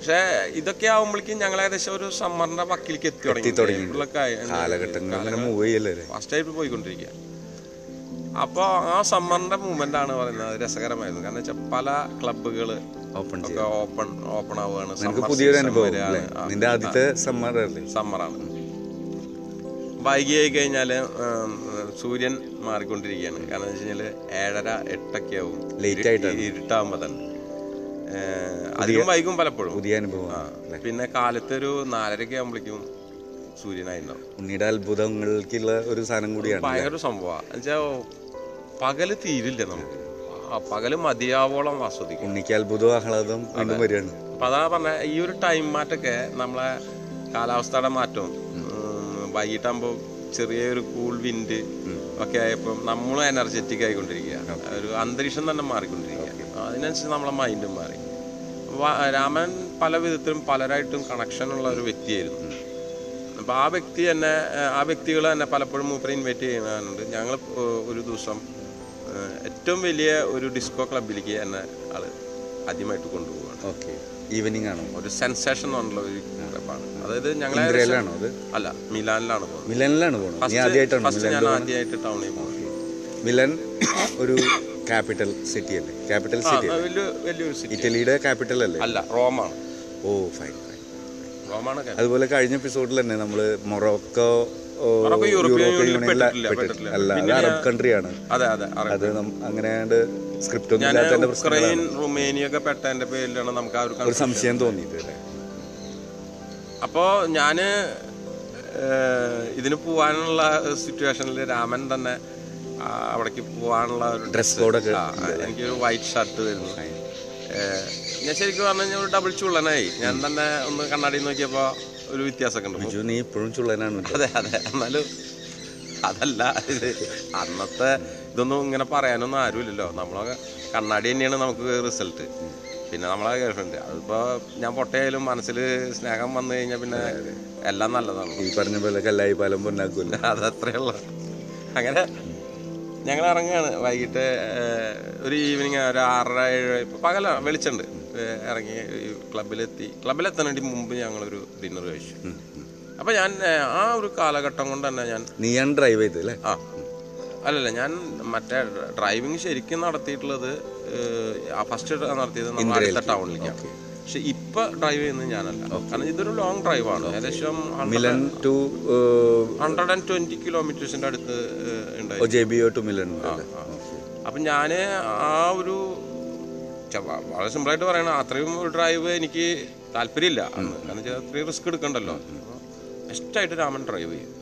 പക്ഷെ ഇതൊക്കെ ആവുമ്പോഴേക്കും ഞങ്ങൾ ഏകദേശം ഒരു സമ്മറിന്റെ പക്കിലേക്ക് എത്തി തുടങ്ങി.
കാലഘട്ടങ്ങൾ മൂവ് ചെയ്യല്ലേ
ആയിട്ട് പോയിക്കൊണ്ടിരിക്കുക അപ്പോൾ ആ സമ്മറിന്റെ മൂവ്മെന്റ് ആണ് പറയുന്നത്. രസകരമായിരുന്നു. കാരണം വെച്ചാൽ പല ക്ലബ്ബുകൾ
ഓപ്പൺ
ഓപ്പൺ ഓപ്പൺ ആവുകയാണ്.
പുതിയൊരു അനുഭവം നിന്റെ ആദ്യത്തെ സമ്മർ
സമ്മറാണ് വൈകിയായി കഴിഞ്ഞാൽ സൂര്യൻ മാറിക്കൊണ്ടിരിക്കുകയാണ്. കാരണം വെച്ച് കഴിഞ്ഞാൽ ഏഴര എട്ടൊക്കെ ആവും.
ലേറ്റ്
ഇരുട്ടാകുമ്പോൾ തന്നെ. അധികം വൈകും പലപ്പോഴും.
പുതിയ അനുഭവം.
പിന്നെ കാലത്ത് ഒരു നാലരയ്ക്ക് ആകുമ്പോഴേക്കും സൂര്യനായിട്ടുണ്ടാവും
ഉണ്ണിയുടെ അത്ഭുതങ്ങൾക്കുള്ള ഒരു സാധനം കൂടിയാണ്
ഭയങ്കര സംഭവമാണ് എന്നുവെച്ചാൽ പകൽ തീരില്ല നമുക്ക്. പകൽ മതിയാവോളം ആസ്വദിക്കും.
ഉണ്ണിക്ക് അത്ഭുതവും ആഹ്ലാദം വരികയാണ്.
അപ്പൊ അതാ പറഞ്ഞ ഈ ഒരു ടൈം മാറ്റൊക്കെ നമ്മളെ കാലാവസ്ഥയുടെ മാറ്റവും വൈകിട്ടാകുമ്പോൾ ചെറിയൊരു കൂൾ വിൻഡ് ഒക്കെ ആയപ്പോൾ നമ്മളും എനർജറ്റിക് ആയിക്കൊണ്ടിരിക്കുക ഒരു അന്തരീക്ഷം തന്നെ മാറിക്കൊണ്ടിരിക്കുക അതിനനുസരിച്ച് നമ്മളെ മൈൻഡും മാറി. രാമൻ പല വിധത്തിലും പലരായിട്ടും കണക്ഷൻ ഉള്ള ഒരു വ്യക്തിയായിരുന്നു. അപ്പോൾ ആ വ്യക്തി തന്നെ ആ വ്യക്തികൾ തന്നെ പലപ്പോഴും മൂപ്പരെ ഇൻവൈറ്റ് ചെയ്യുന്നുണ്ട് ഞങ്ങൾ ഒരു ദിവസം ഏറ്റവും വലിയ ഒരു ഡിസ്കോ ക്ലബിലേക്ക് എന്നെ ആൾ ആദ്യമായിട്ട് കൊണ്ടുപോവുകയാണ്.
ഓക്കെ ഈവനിങ് ആണ്?
ഒരു സെൻസേഷൻ ഉള്ള ഒരു ക്ലബാണ് അതായത് ഞങ്ങൾ അല്ല മിലാനിലാണ് പോകുന്നത്.
മിലാനിലാണ് പോകുന്നത്.
ഫസ്റ്റ് ഞാൻ ആദ്യമായിട്ട് ടൗണിൽ പോകുന്നത്.
മിലൻ ഒരു ക്യാപിറ്റൽ സിറ്റി അല്ലേ? ക്യാപിറ്റൽ സിറ്റി
ആ, വലിയൊരു സിറ്റി
ഇറ്റലിയുടെ ക്യാപിറ്റൽ അല്ലേ?
അല്ല റോമാണ്.
Oh fine fine
റോമാണ്.
അതുപോലെ കഴിഞ്ഞ എപ്പിസോഡിൽ തന്നെ നമ്മൾ മൊറോക്കോ
ഞാൻ.
അല്ല അത്
പിന്നെ
അറബ് കൺട്രിയാണ്
അതെ അതെ അറിയാം
അത് നം- അങ്ങനെ സ്ക്രിപ്റ്റ് ഒന്നും
ഞാൻ
ഇല്ലാത്തതിന്റെ പ്രശ്നം
ഉക്രൈൻ റുമേനിയ ഒക്കെ പെട്ടതിന്റെ പേരിലാണ് നമുക്ക് ആ ഒരു
ഒരു സംശയം തോന്നിയിട്ട് അല്ലേ?
അപ്പോൾ ഞാൻ ഇതിന് പോവാനുള്ള സിറ്റുവേഷനിൽ രാമൻ തന്നെ അവിടേക്ക് പോകാനുള്ള ഒരു
ഡ്രസ് കോഡൊക്കെ
എനിക്ക് എനിക്കൊരു വൈറ്റ് ഷർട്ട് വരുന്നു. ഞാൻ ശരിക്കും പറഞ്ഞു കഴിഞ്ഞാൽ ഒരു ഡബിൾ ചുള്ളനായി. ഞാൻ തന്നെ ഒന്ന് കണ്ണാടി നോക്കിയപ്പോൾ ഒരു വ്യത്യാസമൊക്കെ ഉണ്ട്.
നീ ഇപ്പോഴും ചുള്ളനാണ്.
അതെ അതെ. എന്നാലും അതല്ല ഇത് അന്നത്തെ ഇതൊന്നും ഇങ്ങനെ പറയാനൊന്നും ആരുമില്ലല്ലോ. നമ്മളെ കണ്ണാടി തന്നെയാണ് നമുക്ക് റിസൾട്ട് പിന്നെ നമ്മളെ ഗേൾഫ്രണ്ട് അതിപ്പോ ഞാൻ പൊട്ടയായാലും മനസ്സിൽ സ്നേഹം വന്നു കഴിഞ്ഞാൽ പിന്നെ എല്ലാം നല്ലതാണ്.
ഈ പറഞ്ഞ പോലെ കല്ലായി പാലം പൊന്നാക്കൂല
അതത്രേ ഉള്ളു. അങ്ങനെ ഞങ്ങൾ ഇറങ്ങുകയാണ് വൈകിട്ട് ഒരു ഈവനിങ് ഒരു ആറര ഏഴ് ഇപ്പോൾ പകല വെളിച്ചുണ്ട്. ഇറങ്ങി ക്ലബിലെത്തി ക്ലബിലെത്താനായിട്ട് മുമ്പ് ഞങ്ങളൊരു ഡിന്നർ കഴിച്ചു. അപ്പോൾ ഞാൻ ആ ഒരു കാലഘട്ടം കൊണ്ട് തന്നെ ഞാൻ
നീയാണ് ഡ്രൈവ് ചെയ്തത് അല്ലേ?
ആ. അല്ലല്ല ഞാൻ മറ്റേ ഡ്രൈവിംഗ് ശരിക്കും നടത്തിയിട്ടുള്ളത് ഫസ്റ്റ് നടത്തിയത് നമ്മുടെ അടുത്ത ടൗണിലേക്കാണ് പക്ഷെ ഇപ്പൊ ഡ്രൈവ് ചെയ്യുന്നത് ഞാനല്ല. കാരണം ഇതൊരു ലോങ് ഡ്രൈവാണ് ഏകദേശം
Milan two
hundred and twenty കിലോമീറ്റേഴ്സിന്റെ അടുത്ത്
ഉണ്ടായിരുന്നു
അപ്പൊ ഞാൻ ആ ഒരു വളരെ സിമ്പിളായിട്ട് പറയണം അത്രയും ഒരു ഡ്രൈവ് എനിക്ക് താല്പര്യമില്ല. കാരണം വെച്ചാൽ അത്രയും റിസ്ക് എടുക്കണ്ടല്ലോ. ബെസ്റ്റായിട്ട് രാമൻ ഡ്രൈവ് ചെയ്യും.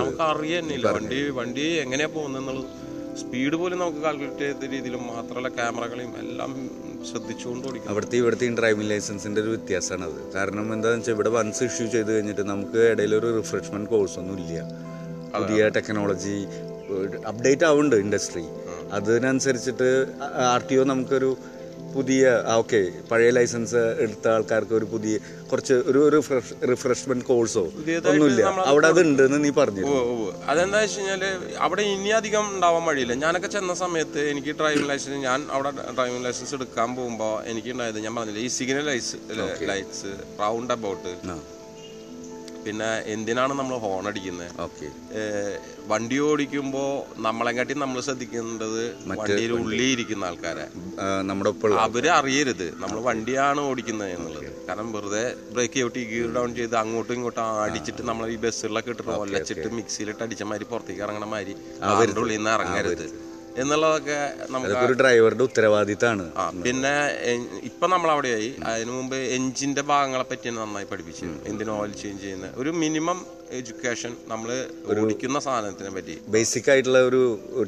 നമുക്ക് അറിയുന്നില്ല വണ്ടി വണ്ടി എങ്ങനെയാ പോകുന്നെന്നുള്ളത്. സ്പീഡ് പോലും നമുക്ക് കാൽക്കുലേറ്റ് ചെയ്ത രീതിയിലും മാത്രമല്ല ക്യാമറകളെയും എല്ലാം ശ്രദ്ധിച്ചുകൊണ്ട് ഓടിക്കും
അവിടുത്തെ ഇവിടുത്തെയും ഡ്രൈവിംഗ് ലൈസൻസിന്റെ ഒരു വ്യത്യാസമാണ് അത് കാരണം എന്താണെന്ന് വെച്ചാൽ ഇവിടെ വൺസ് ഇഷ്യൂ ചെയ്ത് കഴിഞ്ഞിട്ട് നമുക്ക് ഇടയിൽ ഒരു റിഫ്രഷ്മെന്റ് കോഴ്സ് ഒന്നും ഇല്ല. പുതിയ ടെക്നോളജി അപ്ഡേറ്റ് ആവുന്നുണ്ട് ഇൻഡസ്ട്രി അതിനനുസരിച്ചിട്ട് ആർ ടി ഒ നമുക്കൊരു പുതിയ ആ ഓക്കെ പഴയ ലൈസൻസ് എടുത്ത ആൾക്കാർക്ക് ഒരു പുതിയ കുറച്ച് ഒരു റിഫ്രഷ്മെന്റ് കോഴ്സോ ഒന്നുമില്ല. അവിടെ അത് ഉണ്ടെന്ന് നീ പറഞ്ഞു
അതെന്താ വെച്ച് കഴിഞ്ഞാൽ അവിടെ ഇനി അധികം ഉണ്ടാവാൻ വഴിയില്ല. ഞാനൊക്കെ ചെന്ന സമയത്ത് എനിക്ക് ഡ്രൈവിംഗ് ലൈസൻസ് ഞാൻ അവിടെ ഡ്രൈവിംഗ് ലൈസൻസ് എടുക്കാൻ പോകുമ്പോൾ എനിക്ക് ഉണ്ടായത് ഞാൻ പറഞ്ഞില്ല ഈ signal lights lights round about പിന്നെ എന്തിനാണ് നമ്മൾ ഹോൺ അടിക്കുന്നത്?
ഓക്കെ.
വണ്ടി ഓടിക്കുമ്പോൾ നമ്മളെക്കാട്ടി നമ്മൾ ശ്രദ്ധിക്കേണ്ടത് വണ്ടിയിൽ ഉള്ളിൽ ഇരിക്കുന്ന ആൾക്കാരെ.
നമ്മുടെ
അവർ അറിയരുത്. നമ്മൾ വണ്ടിയാണ് ഓടിക്കുന്നത് എന്നുള്ളത്. കാരണം വെറുതെ ബ്രേക്ക് ചവിട്ടി ഗിയർ ഡൗൺ ചെയ്ത് അങ്ങോട്ടും ഇങ്ങോട്ടും അടിച്ചിട്ട് നമ്മൾ ഈ ബസ്സുകളിലൊക്കെ ഇട്ടിട്ട് ഒല്ലച്ചിട്ട് മിക്സിയിലിട്ട് അടിച്ച മാതിരി പുറത്തേക്ക് ഇറങ്ങണ മാതിരി അവരുടെ ഉള്ളിൽ നിന്ന് ഇറങ്ങരുത്. എന്നുള്ളതൊക്കെ നമുക്ക്
ഒരു ഡ്രൈവറുടെ ഉത്തരവാദിത്തമാണ്
ആ പിന്നെ ഇപ്പൊ നമ്മൾ അവിടെയായി അതിനു മുമ്പ് എഞ്ചിന്റെ ഭാഗങ്ങളെ പറ്റി നന്നായി പഠിപ്പിച്ചു എന്തിനു ഓയിൽ ചേഞ്ച് ചെയ്യുന്ന ഒരു മിനിമം എഡ്യൂക്കേഷൻ നമ്മൾ ഓടിക്കുന്ന സാധനത്തിനെ പറ്റി.
ബേസിക് ആയിട്ടുള്ള ഒരു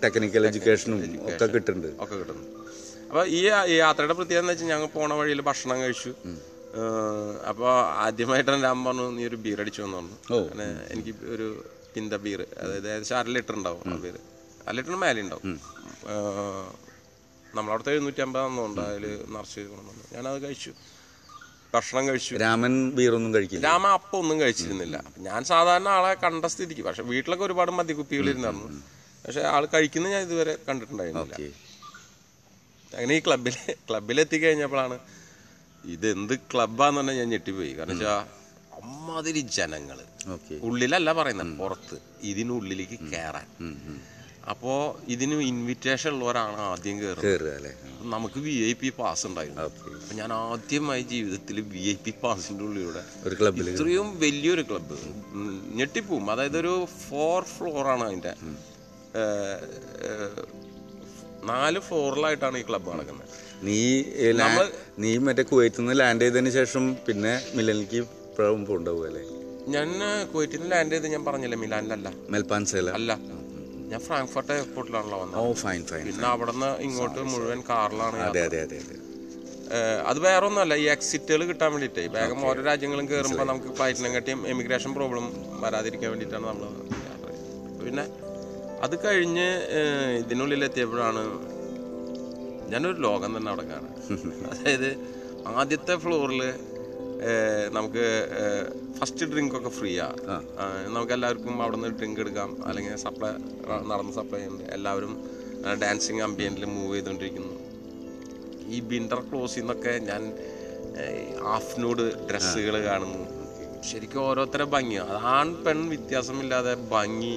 ടെക്നിക്കൽ എഡ്യൂക്കേഷനും ഒക്കെ കിട്ടുന്നുണ്ട്.
ഒക്കെ കിട്ടുന്നു അപ്പൊ ഈ യാത്രയുടെ പ്രത്യേകത എന്ന് വെച്ചാൽ ഞങ്ങൾ പോണ വഴിയിൽ ഭക്ഷണം കഴിച്ചു. അപ്പോൾ ആദ്യമായിട്ട് ഞാൻ പറഞ്ഞു നീ ഒരു ബീർ അടിച്ചു എന്ന് പറഞ്ഞു. അങ്ങനെ എനിക്ക് ഒരു പിന്ത ബീർ അതായത് ഏകദേശം അര ലിറ്റർ ഉണ്ടാവും ആ ബീർ അര ലിറ്ററിന് മേലെ ഉണ്ടാവും. നമ്മളവിടുത്തെ എഴുന്നൂറ്റി ഉണ്ട് അതിൽ നിറച്ച് കൊണ്ടുവന്നു. ഞാനത് കഴിച്ചു. ഭക്ഷണം കഴിച്ചു.
രാമൻ ബീറൊന്നും കഴിക്കില്ല.
രാമ അപ്പം ഒന്നും കഴിച്ചിരുന്നില്ല. ഞാൻ സാധാരണ ആളെ കണ്ട സ്ഥിതിക്ക്. പക്ഷെ വീട്ടിലൊക്കെ ഒരുപാട് മദ്യക്കുപ്പികൾ ഇരുന്നായിരുന്നു. പക്ഷെ ആൾ കഴിക്കുന്ന ഞാൻ ഇതുവരെ കണ്ടിട്ടുണ്ടായിരുന്നില്ല. അങ്ങനെ ഈ ക്ലബിൽ കഴിഞ്ഞപ്പോഴാണ് ഇത് ഇതെന്ത് ക്ലബാന്ന് പറഞ്ഞാൽ ഞാൻ ഞെട്ടിപ്പോയി. കാരണം വെച്ചാൽ അമ്മാതിരി
ജനങ്ങൾ.
ഉള്ളിലല്ല പറയുന്നത് പുറത്ത്. ഇതിനുള്ളിലേക്ക് കയറാൻ അപ്പോൾ ഇതിന് ഇൻവിറ്റേഷൻ ഉള്ളവരാണ് ആദ്യം കയറുന്നത് നമുക്ക് വി ഐ പി പാസ് ഉണ്ടായിരുന്നു. അപ്പൊ ഞാൻ ആദ്യമായി ജീവിതത്തിൽ വി ഐ പി പാസിന്റെ ഉള്ളിലൂടെ
ഒരു
ഇത്രയും വലിയൊരു ക്ലബ്ബ് ഞെട്ടിപ്പോവും. അതായത് ഒരു ഫോർ ഫ്ലോറാണ് അതിന്റെ. നാല് ഫ്ലോറിലായിട്ടാണ് ഈ ക്ലബ്ബ് നടക്കുന്നത്.
നീ നീ മറ്റേ കുവൈറ്റിൽ നിന്ന് ലാൻഡ് ചെയ്തതിന് ശേഷം പിന്നെ മിലനിലേക്ക് ഇപ്പോഴും ഉണ്ടാവുക അല്ലേ?
ഞാൻ കുവൈറ്റിൽ നിന്ന് ലാൻഡ് ചെയ്ത് ഞാൻ പറഞ്ഞില്ല മിലാനിലല്ല?
മെൽപ്പാൻസേല.
അല്ല. ഞാൻ ഫ്രാങ്ക്ഫർട്ട് എയർപോർട്ടിലാണല്ലോ വന്നത്.
ഓ ഫൈൻ ഫൈൻ
പിന്നെ അവിടെ നിന്ന് ഇങ്ങോട്ട് മുഴുവൻ കാറിലാണ്
അതെ അതെ അതെ അതെ.
അത് വേറെ ഒന്നുമല്ല ഈ എക്സിറ്റുകൾ കിട്ടാൻ വേണ്ടിയിട്ട്. വേഗം ഓരോ രാജ്യങ്ങളും കയറുമ്പോൾ നമുക്ക് ഫ്ലൈറ്റിനെ കാട്ടിയും എമിഗ്രേഷൻ പ്രോബ്ലം വരാതിരിക്കാൻ വേണ്ടിയിട്ടാണ് നമ്മൾ പിന്നെ അത് കഴിഞ്ഞ് ഇതിനുള്ളിൽ എത്തിയപ്പോഴാണ് ഞാനൊരു ലോകം തന്നെ അവിടെ അതായത് ആദ്യത്തെ ഫ്ലോറിൽ നമുക്ക് ഫസ്റ്റ് ഡ്രിങ്ക് ഒക്കെ ഫ്രീയാ നമുക്ക് എല്ലാവർക്കും അവിടെ നിന്ന് ഡ്രിങ്ക് എടുക്കാം. അല്ലെങ്കിൽ സപ്ലൈ നടന്ന് സപ്ലൈ ഉണ്ട് എല്ലാവരും ഡാൻസിങ് അമ്പിയനിൽ മൂവ് ചെയ്തുകൊണ്ടിരിക്കുന്നു ഈ വിന്റർ ക്ലോസിൽ നിന്നൊക്കെ ഞാൻ ഹാഫ് നൂഡ് ഡ്രസ്സുകൾ കാണുന്നു. ശരിക്കും ഓരോരുത്തരെ ഭംഗി. അതാണ് ആൺ പെൺ വ്യത്യാസമില്ലാതെ ഭംഗി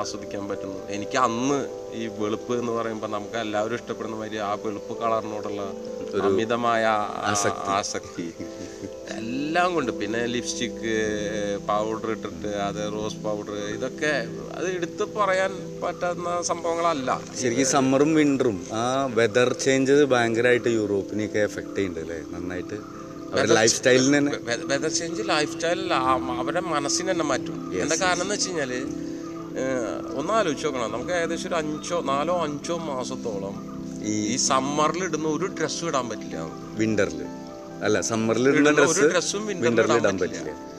ആസ്വദിക്കാൻ പറ്റുന്നു എനിക്ക് അന്ന് ഈ വെളുപ്പ് എന്ന് പറയുമ്പോൾ നമുക്ക് എല്ലാവരും ഇഷ്ടപ്പെടുന്ന മാതിരി ആ വെളുപ്പ് കളറിനോടുള്ള അമിതമായ ആസക്തി. എല്ലാം കൊണ്ട്. പിന്നെ ലിപ്സ്റ്റിക്ക് പൗഡർ ഇട്ടിട്ട് അത് റോസ് പൗഡർ ഇതൊക്കെ അത് എടുത്ത് പറയാൻ പറ്റുന്ന സംഭവങ്ങളല്ല.
ശരിക്കും സമ്മറും വിന്ററും ആ വെതർ ചേഞ്ച് ഭയങ്കരമായിട്ട് യൂറോപ്പിനെയൊക്കെ എഫക്ട് ചെയ്യുന്നുണ്ട് അല്ലേ? നന്നായിട്ട് ലൈഫ് സ്റ്റൈലിന് തന്നെ.
വെതർ ചേഞ്ച് ലൈഫ് സ്റ്റൈലിൽ അവരുടെ മനസ്സിന് തന്നെ മാറ്റും. എന്താ കാരണം എന്ന് വെച്ച് കഴിഞ്ഞാൽ ഒന്നാലോചിച്ച് നോക്കണം. നമുക്ക് ഏകദേശം ഒരു അഞ്ചോ നാലോ അഞ്ചോ മാസത്തോളം
ഈ
സമ്മറിൽ ഇടുന്ന ഒരു ഡ്രസ്സും ഇടാൻ പറ്റില്ല
വിന്ററിൽ അല്ല സമ്മറിൽ ഇടുന്ന ഡ്രസ്സ്
ഡ്രസ്സും
വിന്ററിൽ ഇടാൻ പറ്റില്ല.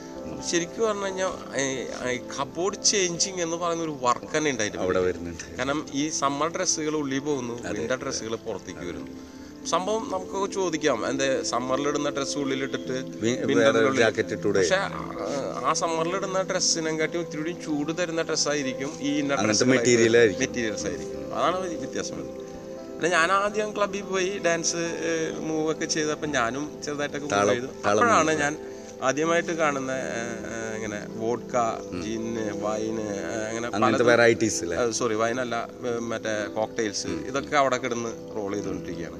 ശരിക്കും പറഞ്ഞു കഴിഞ്ഞാൽ കബോർഡ് ചേഞ്ചിങ് എന്ന് പറയുന്ന ഒരു വർക്ക് തന്നെ ഉണ്ടായിട്ടുണ്ട്
അവിടെ വരുന്നുണ്ട്.
കാരണം ഈ സമ്മർ ഡ്രസ്സുകൾ ഉള്ളിൽ പോകുന്നു വിന്റർ ഡ്രസ്സുകൾ പുറത്തേക്ക് വരുന്നു. സംഭവം നമുക്ക് ചോദിക്കാം എന്താ സമ്മറിലിടുന്ന ഡ്രസ്സ് ഉള്ളിലിട്ടിട്ട് പക്ഷെ ആ സമ്മറിലിടുന്ന ഡ്രസ്സിനെ കാട്ടി ഒത്തിരി ചൂട് തരുന്ന ഡ്രസ്സായിരിക്കും ഈ ഇന്നർ
ഡ്രസ് മെറ്റീരിയൽ ആയിരിക്കും.
മെറ്റീരിയൽസ് ആയിരിക്കും അതാണ് വ്യ- വ്യത്യാസം വരുന്നത്. പിന്നെ ഞാൻ ആദ്യം ക്ലബ്ബിൽ പോയി ഡാൻസ് മൂവ് ഒക്കെ ചെയ്തപ്പോൾ ഞാനും ചെറുതായിട്ടൊക്കെ മൂവ് ചെയ്തു. അപ്പോഴാണ് ഞാൻ ആദ്യമായിട്ട് കാണുന്ന ഇങ്ങനെ വോഡ്ക ജിന്ന് വൈന് അങ്ങനെ
വെറൈറ്റീസ് അല്ലേ
സോറി വൈനല്ല മറ്റേ കോക്ടെയിൽസ് ഇതൊക്കെ അവിടെ കിടന്ന് റോൾ ചെയ്തുകൊണ്ടിരിക്കുകയാണ്.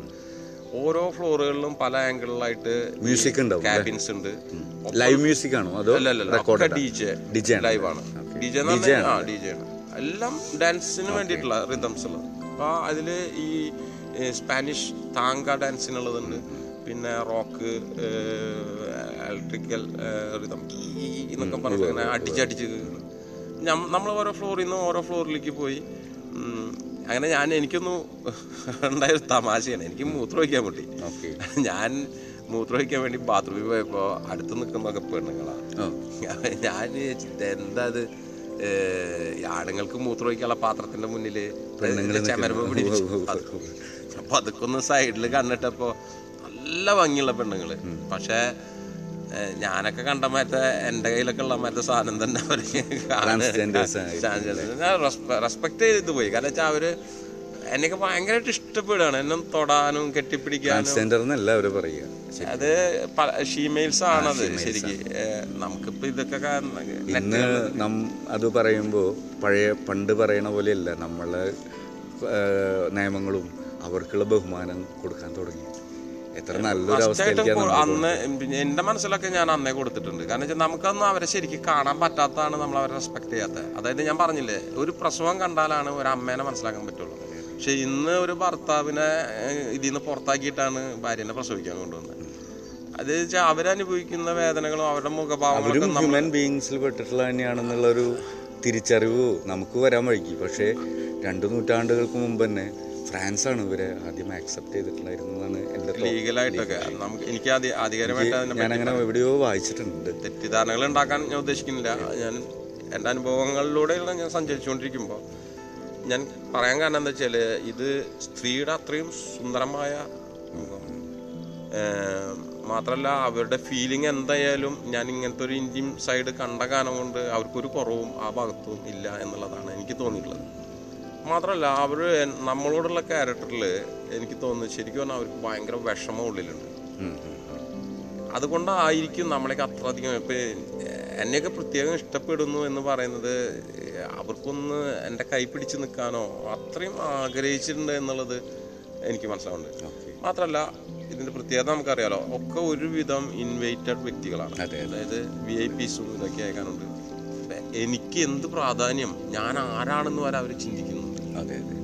ഓരോ ഫ്ലോറുകളിലും പല ആംഗിളിലായിട്ട്
മ്യൂസിക് ഉണ്ടാവും
ക്യാബിൻസ് ഉണ്ട്.
ലൈവ് മ്യൂസിക് ആണോ? അതോ
ഒക്കെ ഡി ജെ
DJ ആണ്.
ലൈവ് ആണ്. ഡി ജെ ഡി ജെ ആണ്. എല്ലാം ഡാൻസിന് വേണ്ടിയിട്ടുള്ള റിതംസ് ഉള്ളത്. അപ്പൊ അതിൽ ഈ സ്പാനിഷ് താങ്ക ഡാൻസിനുള്ളതുണ്ട്. പിന്നെ റോക്ക് ഇലക്ട്രിക്കൽ റിതം എന്നൊക്കെ പറഞ്ഞിട്ട് അങ്ങനെ അടിച്ചടിച്ച് നമ്മൾ ഓരോ ഫ്ലോറിൽ നിന്ന് ഓരോ ഫ്ലോറിലേക്ക് പോയി. അങ്ങനെ ഞാൻ എനിക്കൊന്നു ഉണ്ടായ ഒരു തമാശയാണ്. എനിക്ക് മൂത്രം വയ്ക്കാൻ പറ്റി ഞാൻ മൂത്രം വയ്ക്കാൻ വേണ്ടി ബാത്റൂമിൽ പോയപ്പോൾ അടുത്ത് നിൽക്കുന്നതൊക്കെ പെണ്ണുങ്ങളാണ് ഞാൻ എന്താ ഈ ആണുങ്ങൾക്ക് മൂത്രമൊഴിക്കാനുള്ള പാത്രത്തിന്റെ മുന്നിൽ ചമരമ്പ് പിടിച്ചു അപ്പൊ അതൊക്കെ ഒന്ന് സൈഡിൽ കണ്ടിട്ടപ്പോ നല്ല ഭംഗിയുള്ള പെണ്ണുങ്ങൾ. പക്ഷെ ഞാനൊക്കെ കണ്ട മറ്റേ എന്റെ കയ്യിലൊക്കെ ഉള്ള മറ്റേ സാധനം തന്നെ അവർ റെസ്പെക്ട് ചെയ്ത് പോയി. കാരണം വെച്ചാൽ അവർ എന്നെയൊക്കെ ഭയങ്കരമായിട്ട് ഇഷ്ടപ്പെടുകയാണ്. എന്നെ തൊടാനും കെട്ടിപ്പിടിക്കാനും.
എല്ലാവരും പറയുക.
അത് ഷീമെയിൽസ് ആണത് ശരിക്ക്. നമുക്കിപ്പോ ഇതൊക്കെ
ഇന്ന് നം അത് പറയുമ്പോൾ പഴയ പണ്ട് പറയണ പോലെയല്ല. നമ്മളെ നിയമങ്ങളും അവർക്കുള്ള ബഹുമാനം കൊടുക്കാൻ തുടങ്ങി. എത്ര നല്ലൊരു
അന്ന് എന്റെ മനസ്സിലൊക്കെ ഞാൻ അന്നേ കൊടുത്തിട്ടുണ്ട്. കാരണം വെച്ചാൽ നമുക്കൊന്നും അവരെ ശരിക്കും കാണാൻ പറ്റാത്തതാണ് നമ്മൾ അവരെ റെസ്പെക്ട് ചെയ്യാത്തത്. അതായത് ഞാൻ പറഞ്ഞില്ലേ ഒരു പ്രസവം കണ്ടാലാണ് ഒരു അമ്മേനെ മനസ്സിലാക്കാൻ പറ്റുള്ളൂ. പക്ഷെ ഇന്ന് ഒരു ഭർത്താവിനെ ഇതിൽ നിന്ന് പുറത്താക്കിയിട്ടാണ് ഭാര്യനെ പ്രസവിക്കാൻ കൊണ്ടുവന്നത്. അത് വെച്ചാൽ അവരനുഭവിക്കുന്ന വേദനകളും അവരുടെ മുഖഭാവങ്ങളും
ബീങ്സിൽ ഹ്യൂമൻ പെട്ടിട്ടുള്ള തന്നെയാണെന്നുള്ളൊരു തിരിച്ചറിവ് നമുക്ക് വരാൻ വഴിക്ക്. പക്ഷേ രണ്ട് നൂറ്റാണ്ടുകൾക്ക് മുമ്പ് തന്നെ ഫ്രാൻസാണ് ഇവരെ ആദ്യം ആക്സെപ്റ്റ് ചെയ്തിട്ടുണ്ടായിരുന്നതാണ് എന്റെ thought.
ലീഗലായിട്ടൊക്കെ നമുക്ക് എനിക്ക് ആദ്യ ആധികാരികമായിട്ട് അതിനെ
ഞാനങ്ങനെ എവിടെയോ വായിച്ചിട്ടുണ്ട്.
തെറ്റിദ്ധാരണകൾ ഉണ്ടാക്കാൻ ഞാൻ ഉദ്ദേശിക്കുന്നില്ല. ഞാൻ എന്റെ അനുഭവങ്ങളിലൂടെയുള്ള ഞാൻ സഞ്ചരിച്ചുകൊണ്ടിരിക്കുമ്പോൾ ഞാൻ പറയാൻ കാരണം എന്താ വെച്ചാൽ ഇത് സ്ത്രീയുടെ അത്രയും സുന്ദരമായ മുഖം. ഏം, മാത്രമല്ല അവരുടെ ഫീലിംഗ് എന്തായാലും ഞാൻ ഇങ്ങനത്തെ ഒരു ഇന്ത്യൻ സൈഡ് കണ്ട കാരണം കൊണ്ട് അവർക്കൊരു കുറവും ആ ഭാഗത്തും ഇല്ല എന്നുള്ളതാണ് എനിക്ക് തോന്നിയിട്ടുള്ളത്. മാത്രമല്ല അവർ നമ്മളോടുള്ള ക്യാരക്ടറിൽ എനിക്ക് തോന്നുന്നു ശരിക്കും പറഞ്ഞാൽ അവർക്ക് ഭയങ്കര വിഷമം ഉള്ളിലുണ്ട്. അതുകൊണ്ടായിരിക്കും നമ്മളെയൊക്കെ അത്രയധികം ഇപ്പം എന്നെയൊക്കെ പ്രത്യേകം ഇഷ്ടപ്പെടുന്നു എന്ന് പറയുന്നത് അവർക്കൊന്ന് എന്റെ കൈ പിടിച്ച് നിൽക്കാനോ അത്രയും ആഗ്രഹിച്ചിട്ടുണ്ട് എന്നുള്ളത് എനിക്ക് മനസ്സിലാവുന്നുണ്ട്. മാത്രമല്ല ഇതിന്റെ പ്രത്യേകത നമുക്കറിയാലോ ഒക്കെ ഒരുവിധം ഇൻവൈറ്റഡ് വ്യക്തികളാണ്.
അതെ, അതെ.
അതായത് വി ഐ പിസും ഇതൊക്കെ അയക്കാനുണ്ട്. എനിക്ക് എന്ത് പ്രാധാന്യം? ഞാൻ ആരാണെന്ന് വരെ അവർ ചിന്തിക്കുന്നുണ്ട്.
അതെ അതെ.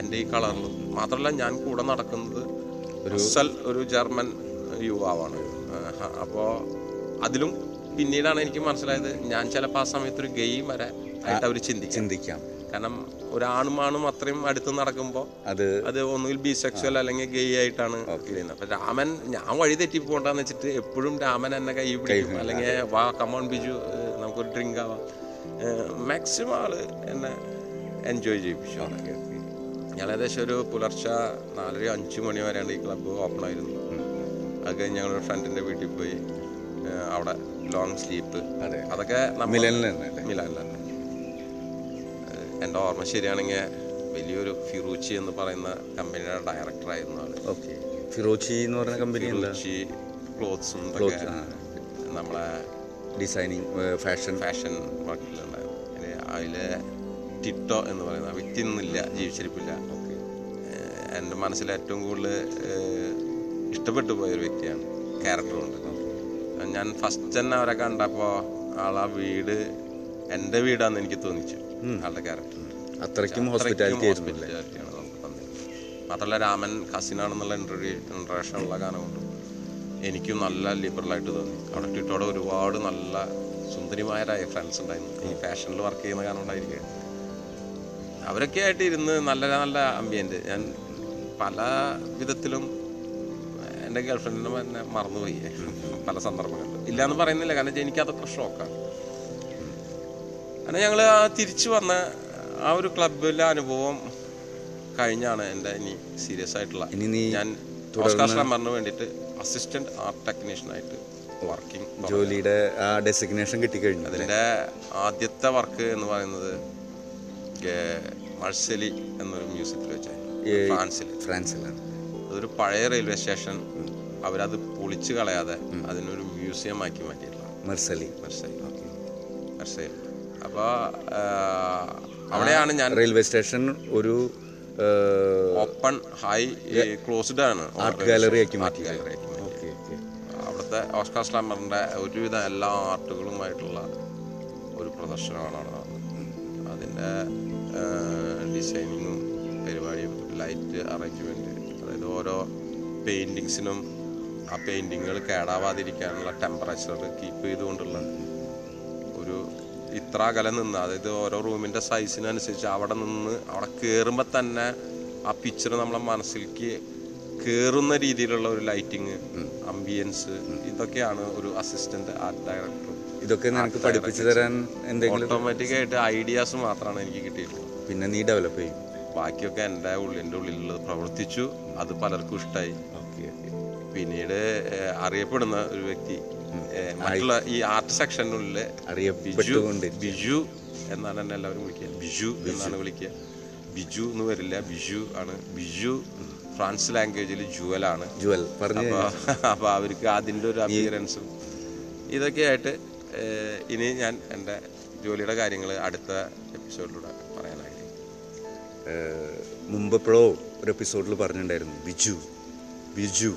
എന്റെ ഈ കളറിൽ. മാത്രമല്ല ഞാൻ കൂടെ നടക്കുന്നത് ഒരു സൽ ഒരു ജർമ്മൻ യുവാവാണ്. അപ്പോൾ അതിലും പിന്നീടാണ് എനിക്ക് മനസ്സിലായത് ഞാൻ ചിലപ്പോൾ ആ സമയത്ത് ഒരു ഗെയിം വരെ ആയിട്ട് അവർ ചിന്തിക്കും.
ചിന്തിക്കാം.
കാരണം ഒരാണും ആണും അത്രയും അടുത്ത് നടക്കുമ്പോൾ
അത്
അത് ഒന്നുകിൽ ബിസെക്സ്വൽ അല്ലെങ്കിൽ ഗെയ് ആയിട്ടാണ് ചെയ്യുന്നത് അപ്പൊ രാമൻ ഞാൻ വഴി തെറ്റി പോകണ്ടെന്ന് വെച്ചിട്ട് എപ്പോഴും രാമൻ എന്നെ കൈ പിടിക്കും. അല്ലെങ്കിൽ വാ കമോൺ ബിജു നമുക്കൊരു ഡ്രിങ്ക് ആവാം. മാക്സിമം ആൾ എന്നെ എൻജോയ് ചെയ്യിപ്പിച്ചു. ഞങ്ങൾ ഏകദേശം ഒരു പുലർച്ചെ നാലര അഞ്ച് മണി വരെയാണ് ഈ ക്ലബ്ബ് ഓപ്പൺ ആയിരുന്നു അത് കഴിഞ്ഞ് ഞങ്ങൾ ഫ്രണ്ടിന്റെ വീട്ടിൽ പോയി അവിടെ ലോങ് സ്ലീപ്പ്
അതെ.
അതൊക്കെ
മിലാനിലാണ്
മിലനിലാണ് എന്റെ ഓർമ്മ ശരിയാണെങ്കിൽ വലിയൊരു ഫിറൂച്ചി എന്ന് പറയുന്ന കമ്പനിയുടെ ഡയറക്ടറായിരുന്നു ആൾ
ഓക്കെ. ഫിറോച്ചി എന്ന് പറയുന്ന കമ്പനി എന്താ?
ഫിറൂച്ചി ക്ലോത്ത്സും
Clothes,
ഇതൊക്കെ
ആ.
നമ്മളെ
ഡിസൈനിങ് ഫാഷൻ
ഫാഷൻ വർക്കിലുണ്ടായിരുന്നു. അതിൽ ടിറ്റോ എന്ന് പറയുന്ന വ്യക്തി ഇന്നില്ല ജീവിച്ചിരിപ്പില്ല.
ഓക്കെ.
ഏഹ് എന്റെ മനസ്സിൽ ഏറ്റവും കൂടുതൽ ഏഹ് ഇഷ്ടപ്പെട്ടു പോയൊരു വ്യക്തിയാണ്. ക്യാരക്ടർ കൊണ്ട് ഞാൻ ഫസ്റ്റ് തന്നെ അവരെ കണ്ടപ്പോൾ ആളാ വീട് എന്റെ വീടാന്ന് എനിക്ക് തോന്നിച്ചു.
അത്രയ്ക്കും ഹോസ്പിറ്റാലിറ്റി
ഹോസ്പിറ്റാലിറ്റിയാണ് നമുക്ക് തന്നത് മാത്രമല്ല രാമൻ കസിനാണെന്നുള്ള ഇൻട്രഡ്യൂ ഇൻട്രഡക്ഷൻ ഉള്ള കാരണം കൊണ്ട് എനിക്കും നല്ല ലിബറലായിട്ട് തോന്നി. അവിടെ ട്വിറ്റോടെ ഒരുപാട് നല്ല സുന്ദരിമാരായ ഫ്രണ്ട്സ് ഉണ്ടായിരുന്നു. ഈ ഫാഷനിൽ വർക്ക് ചെയ്യുന്ന കാരണം ഉണ്ടായിരിക്കുക അവരൊക്കെ ആയിട്ട് ഇരുന്ന് നല്ല നല്ല അമ്പിയന്റ് ഞാൻ പല വിധത്തിലും എന്റെ ഗേൾഫ്രണ്ടിനെ എന്നെ മറന്നുപോയി. പല സന്ദർഭങ്ങളിലും. ഇല്ലയെന്ന് പറയുന്നില്ല. കാരണം എനിക്കതൊക്കെ ഷോക്കാണ് അങ്ങനെ ഞങ്ങൾ ആ തിരിച്ചു വന്ന ആ ഒരു ക്ലബിലെ അനുഭവം കഴിഞ്ഞാണ് എന്റെ ഇനി സീരിയസ് ആയിട്ടുള്ള.
ഇനി നീ
ഞാൻ ഓസ്കാർ വേണ്ടിയിട്ട് അസിസ്റ്റന്റ് ആർട്ട് ടെക്നീഷ്യനായിട്ട് വർക്കിംഗ്
ജോലിയുടെ ആ ഡെസിഗ്നേഷൻ കിട്ടിക്കഴിഞ്ഞു
അതിന്റെ ആദ്യത്തെ വർക്ക് എന്ന് പറയുന്നത് മഴ്സലി എന്നൊരു മ്യൂസിയത്തിൽ വെച്ചായിരുന്നു. ഫ്രാൻസിൽ
ഫ്രാൻസിലാണ്.
അതൊരു പഴയ റെയിൽവേ സ്റ്റേഷൻ അവരത് പൊളിച്ചു കളയാതെ അതിനൊരു മ്യൂസിയം ആക്കി മാറ്റിയിട്ടുള്ള
മെർസലി
മെർസലി മർസൈൽ അപ്പോൾ അവിടെയാണ് ഞാൻ
റെയിൽവേ സ്റ്റേഷൻ ഒരു
ഓപ്പൺ ഹൈ ക്ലോസ്ഡ് ആണ്.
ആർട്ട് ഗാലറി ആക്കി മാറ്റി.
ഗാലറി ആക്കി മാറ്റി.
Okay okay.
അവിടുത്തെ ഓസ്കാർ സ്ലാമറിന്റെ ഒരുവിധം എല്ലാ ആർട്ടുകളുമായിട്ടുള്ള ഒരു പ്രദർശനമാണ് അവിടെ നടന്നത്. അതിന്റെ ഡിസൈനിങ്ങും പരിപാടിയും ലൈറ്റ് അറേഞ്ച്മെന്റ് അതായത് ഓരോ പെയിന്റിങ്സിനും ആ പെയിന്റിങ്ങുകൾ കേടാവാതിരിക്കാനുള്ള ടെമ്പറേച്ചർ കീപ്പ് ചെയ്തുകൊണ്ടുള്ള ഒരു ഇത്ര അകലെ നിന്ന് അതായത് ഓരോ റൂമിന്റെ സൈസിനനുസരിച്ച് അവിടെ നിന്ന് അവിടെ കയറുമ്പോൾ തന്നെ ആ പിക്ചർ നമ്മളെ മനസ്സിലേക്ക് കയറുന്ന രീതിയിലുള്ള ഒരു ലൈറ്റിങ് അംബിയൻസ് ഇതൊക്കെയാണ് ഒരു അസിസ്റ്റന്റ് ആർട്ട് ഡയറക്ടർ
ഇതൊക്കെ നിനക്ക് പഠിപ്പിച്ചു തരാൻ എന്തെങ്കിലും
ഓട്ടോമാറ്റിക് ആയിട്ട് ഐഡിയാസ് മാത്രമാണ് എനിക്ക് കിട്ടിയിട്ടുള്ളത്.
പിന്നെ നീ ഡെവലപ്പ് ചെയ്യും.
ബാക്കിയൊക്കെ എന്റെ ഉള്ളിന്റെ ഉള്ളിലുള്ളത് പ്രവർത്തിച്ചു അത് പലർക്കും ഇഷ്ടമായി
ഓക്കെ ഓക്കെ.
പിന്നീട് അറിയപ്പെടുന്ന ഒരു വ്യക്തി മറ്റുള്ള ഈ ആർട്ട് സെക്ഷനുള്ളിൽ ബിജു
അറിയപ്പെട്ടുകൊണ്ട്
ബിജു എന്നാണ് എന്നെ എല്ലാവരും വിളിക്കുക. ബിജു എന്നാണ് വിളിക്കുക. ബിജു എന്ന് വരില്ല ബിജു ആണ്. ബിജു ഫ്രാൻസ് ലാംഗ്വേജിൽ ജുവൽ ആണ്.
ജുവൽ. പറഞ്ഞു
അപ്പോൾ അപ്പോൾ അവർക്ക് അതിന്റെ ഒരു അപ്പിയറൻസും ഇതൊക്കെയായിട്ട് ഇനി ഞാൻ എന്റെ ജോലിയുടെ കാര്യങ്ങൾ അടുത്ത എപ്പിസോഡിലൂടെ പറയാൻ ആഗ്രഹിക്കുന്നു
മുമ്പ് എപ്പോഴോ ഒരു എപ്പിസോഡിൽ പറഞ്ഞിട്ടുണ്ടായിരുന്നു ബിജു ബിജു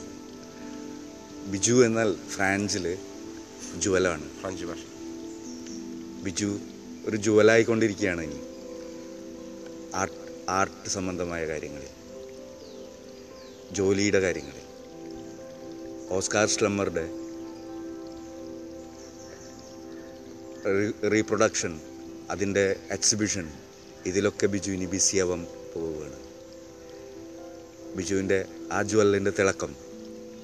ബിജു എന്നാൽ ഫ്രാൻസിൽ ജുവലാണ്.
ഫ്രഞ്ച് ഭാഷ
ബിജു ഒരു ജുവലായിക്കൊണ്ടിരിക്കുകയാണ് ഇനി. ആർട്ട് ആർട്ട് സംബന്ധമായ കാര്യങ്ങളിൽ ജോലിയുടെ കാര്യങ്ങളിൽ ഓസ്കാർ സ്ലമ്മറുടെ റീപ്രൊഡക്ഷൻ അതിന്റെ എക്സിബിഷൻ ഇതിലൊക്കെ ബിജു ഇനി ബിസിയാവാൻ പോവുകയാണ്. ബിജുവിന്റെ ആ ജ്വല്ലിന്റെ തിളക്കം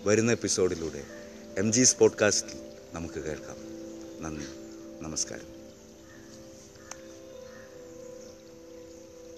വരുന്ന എപ്പിസോഡിലൂടെ എം ജി സ്പോഡ്കാസ്റ്റിൽ നമുക്ക് കേൾക്കാം. നന്ദി. നമസ്കാരം.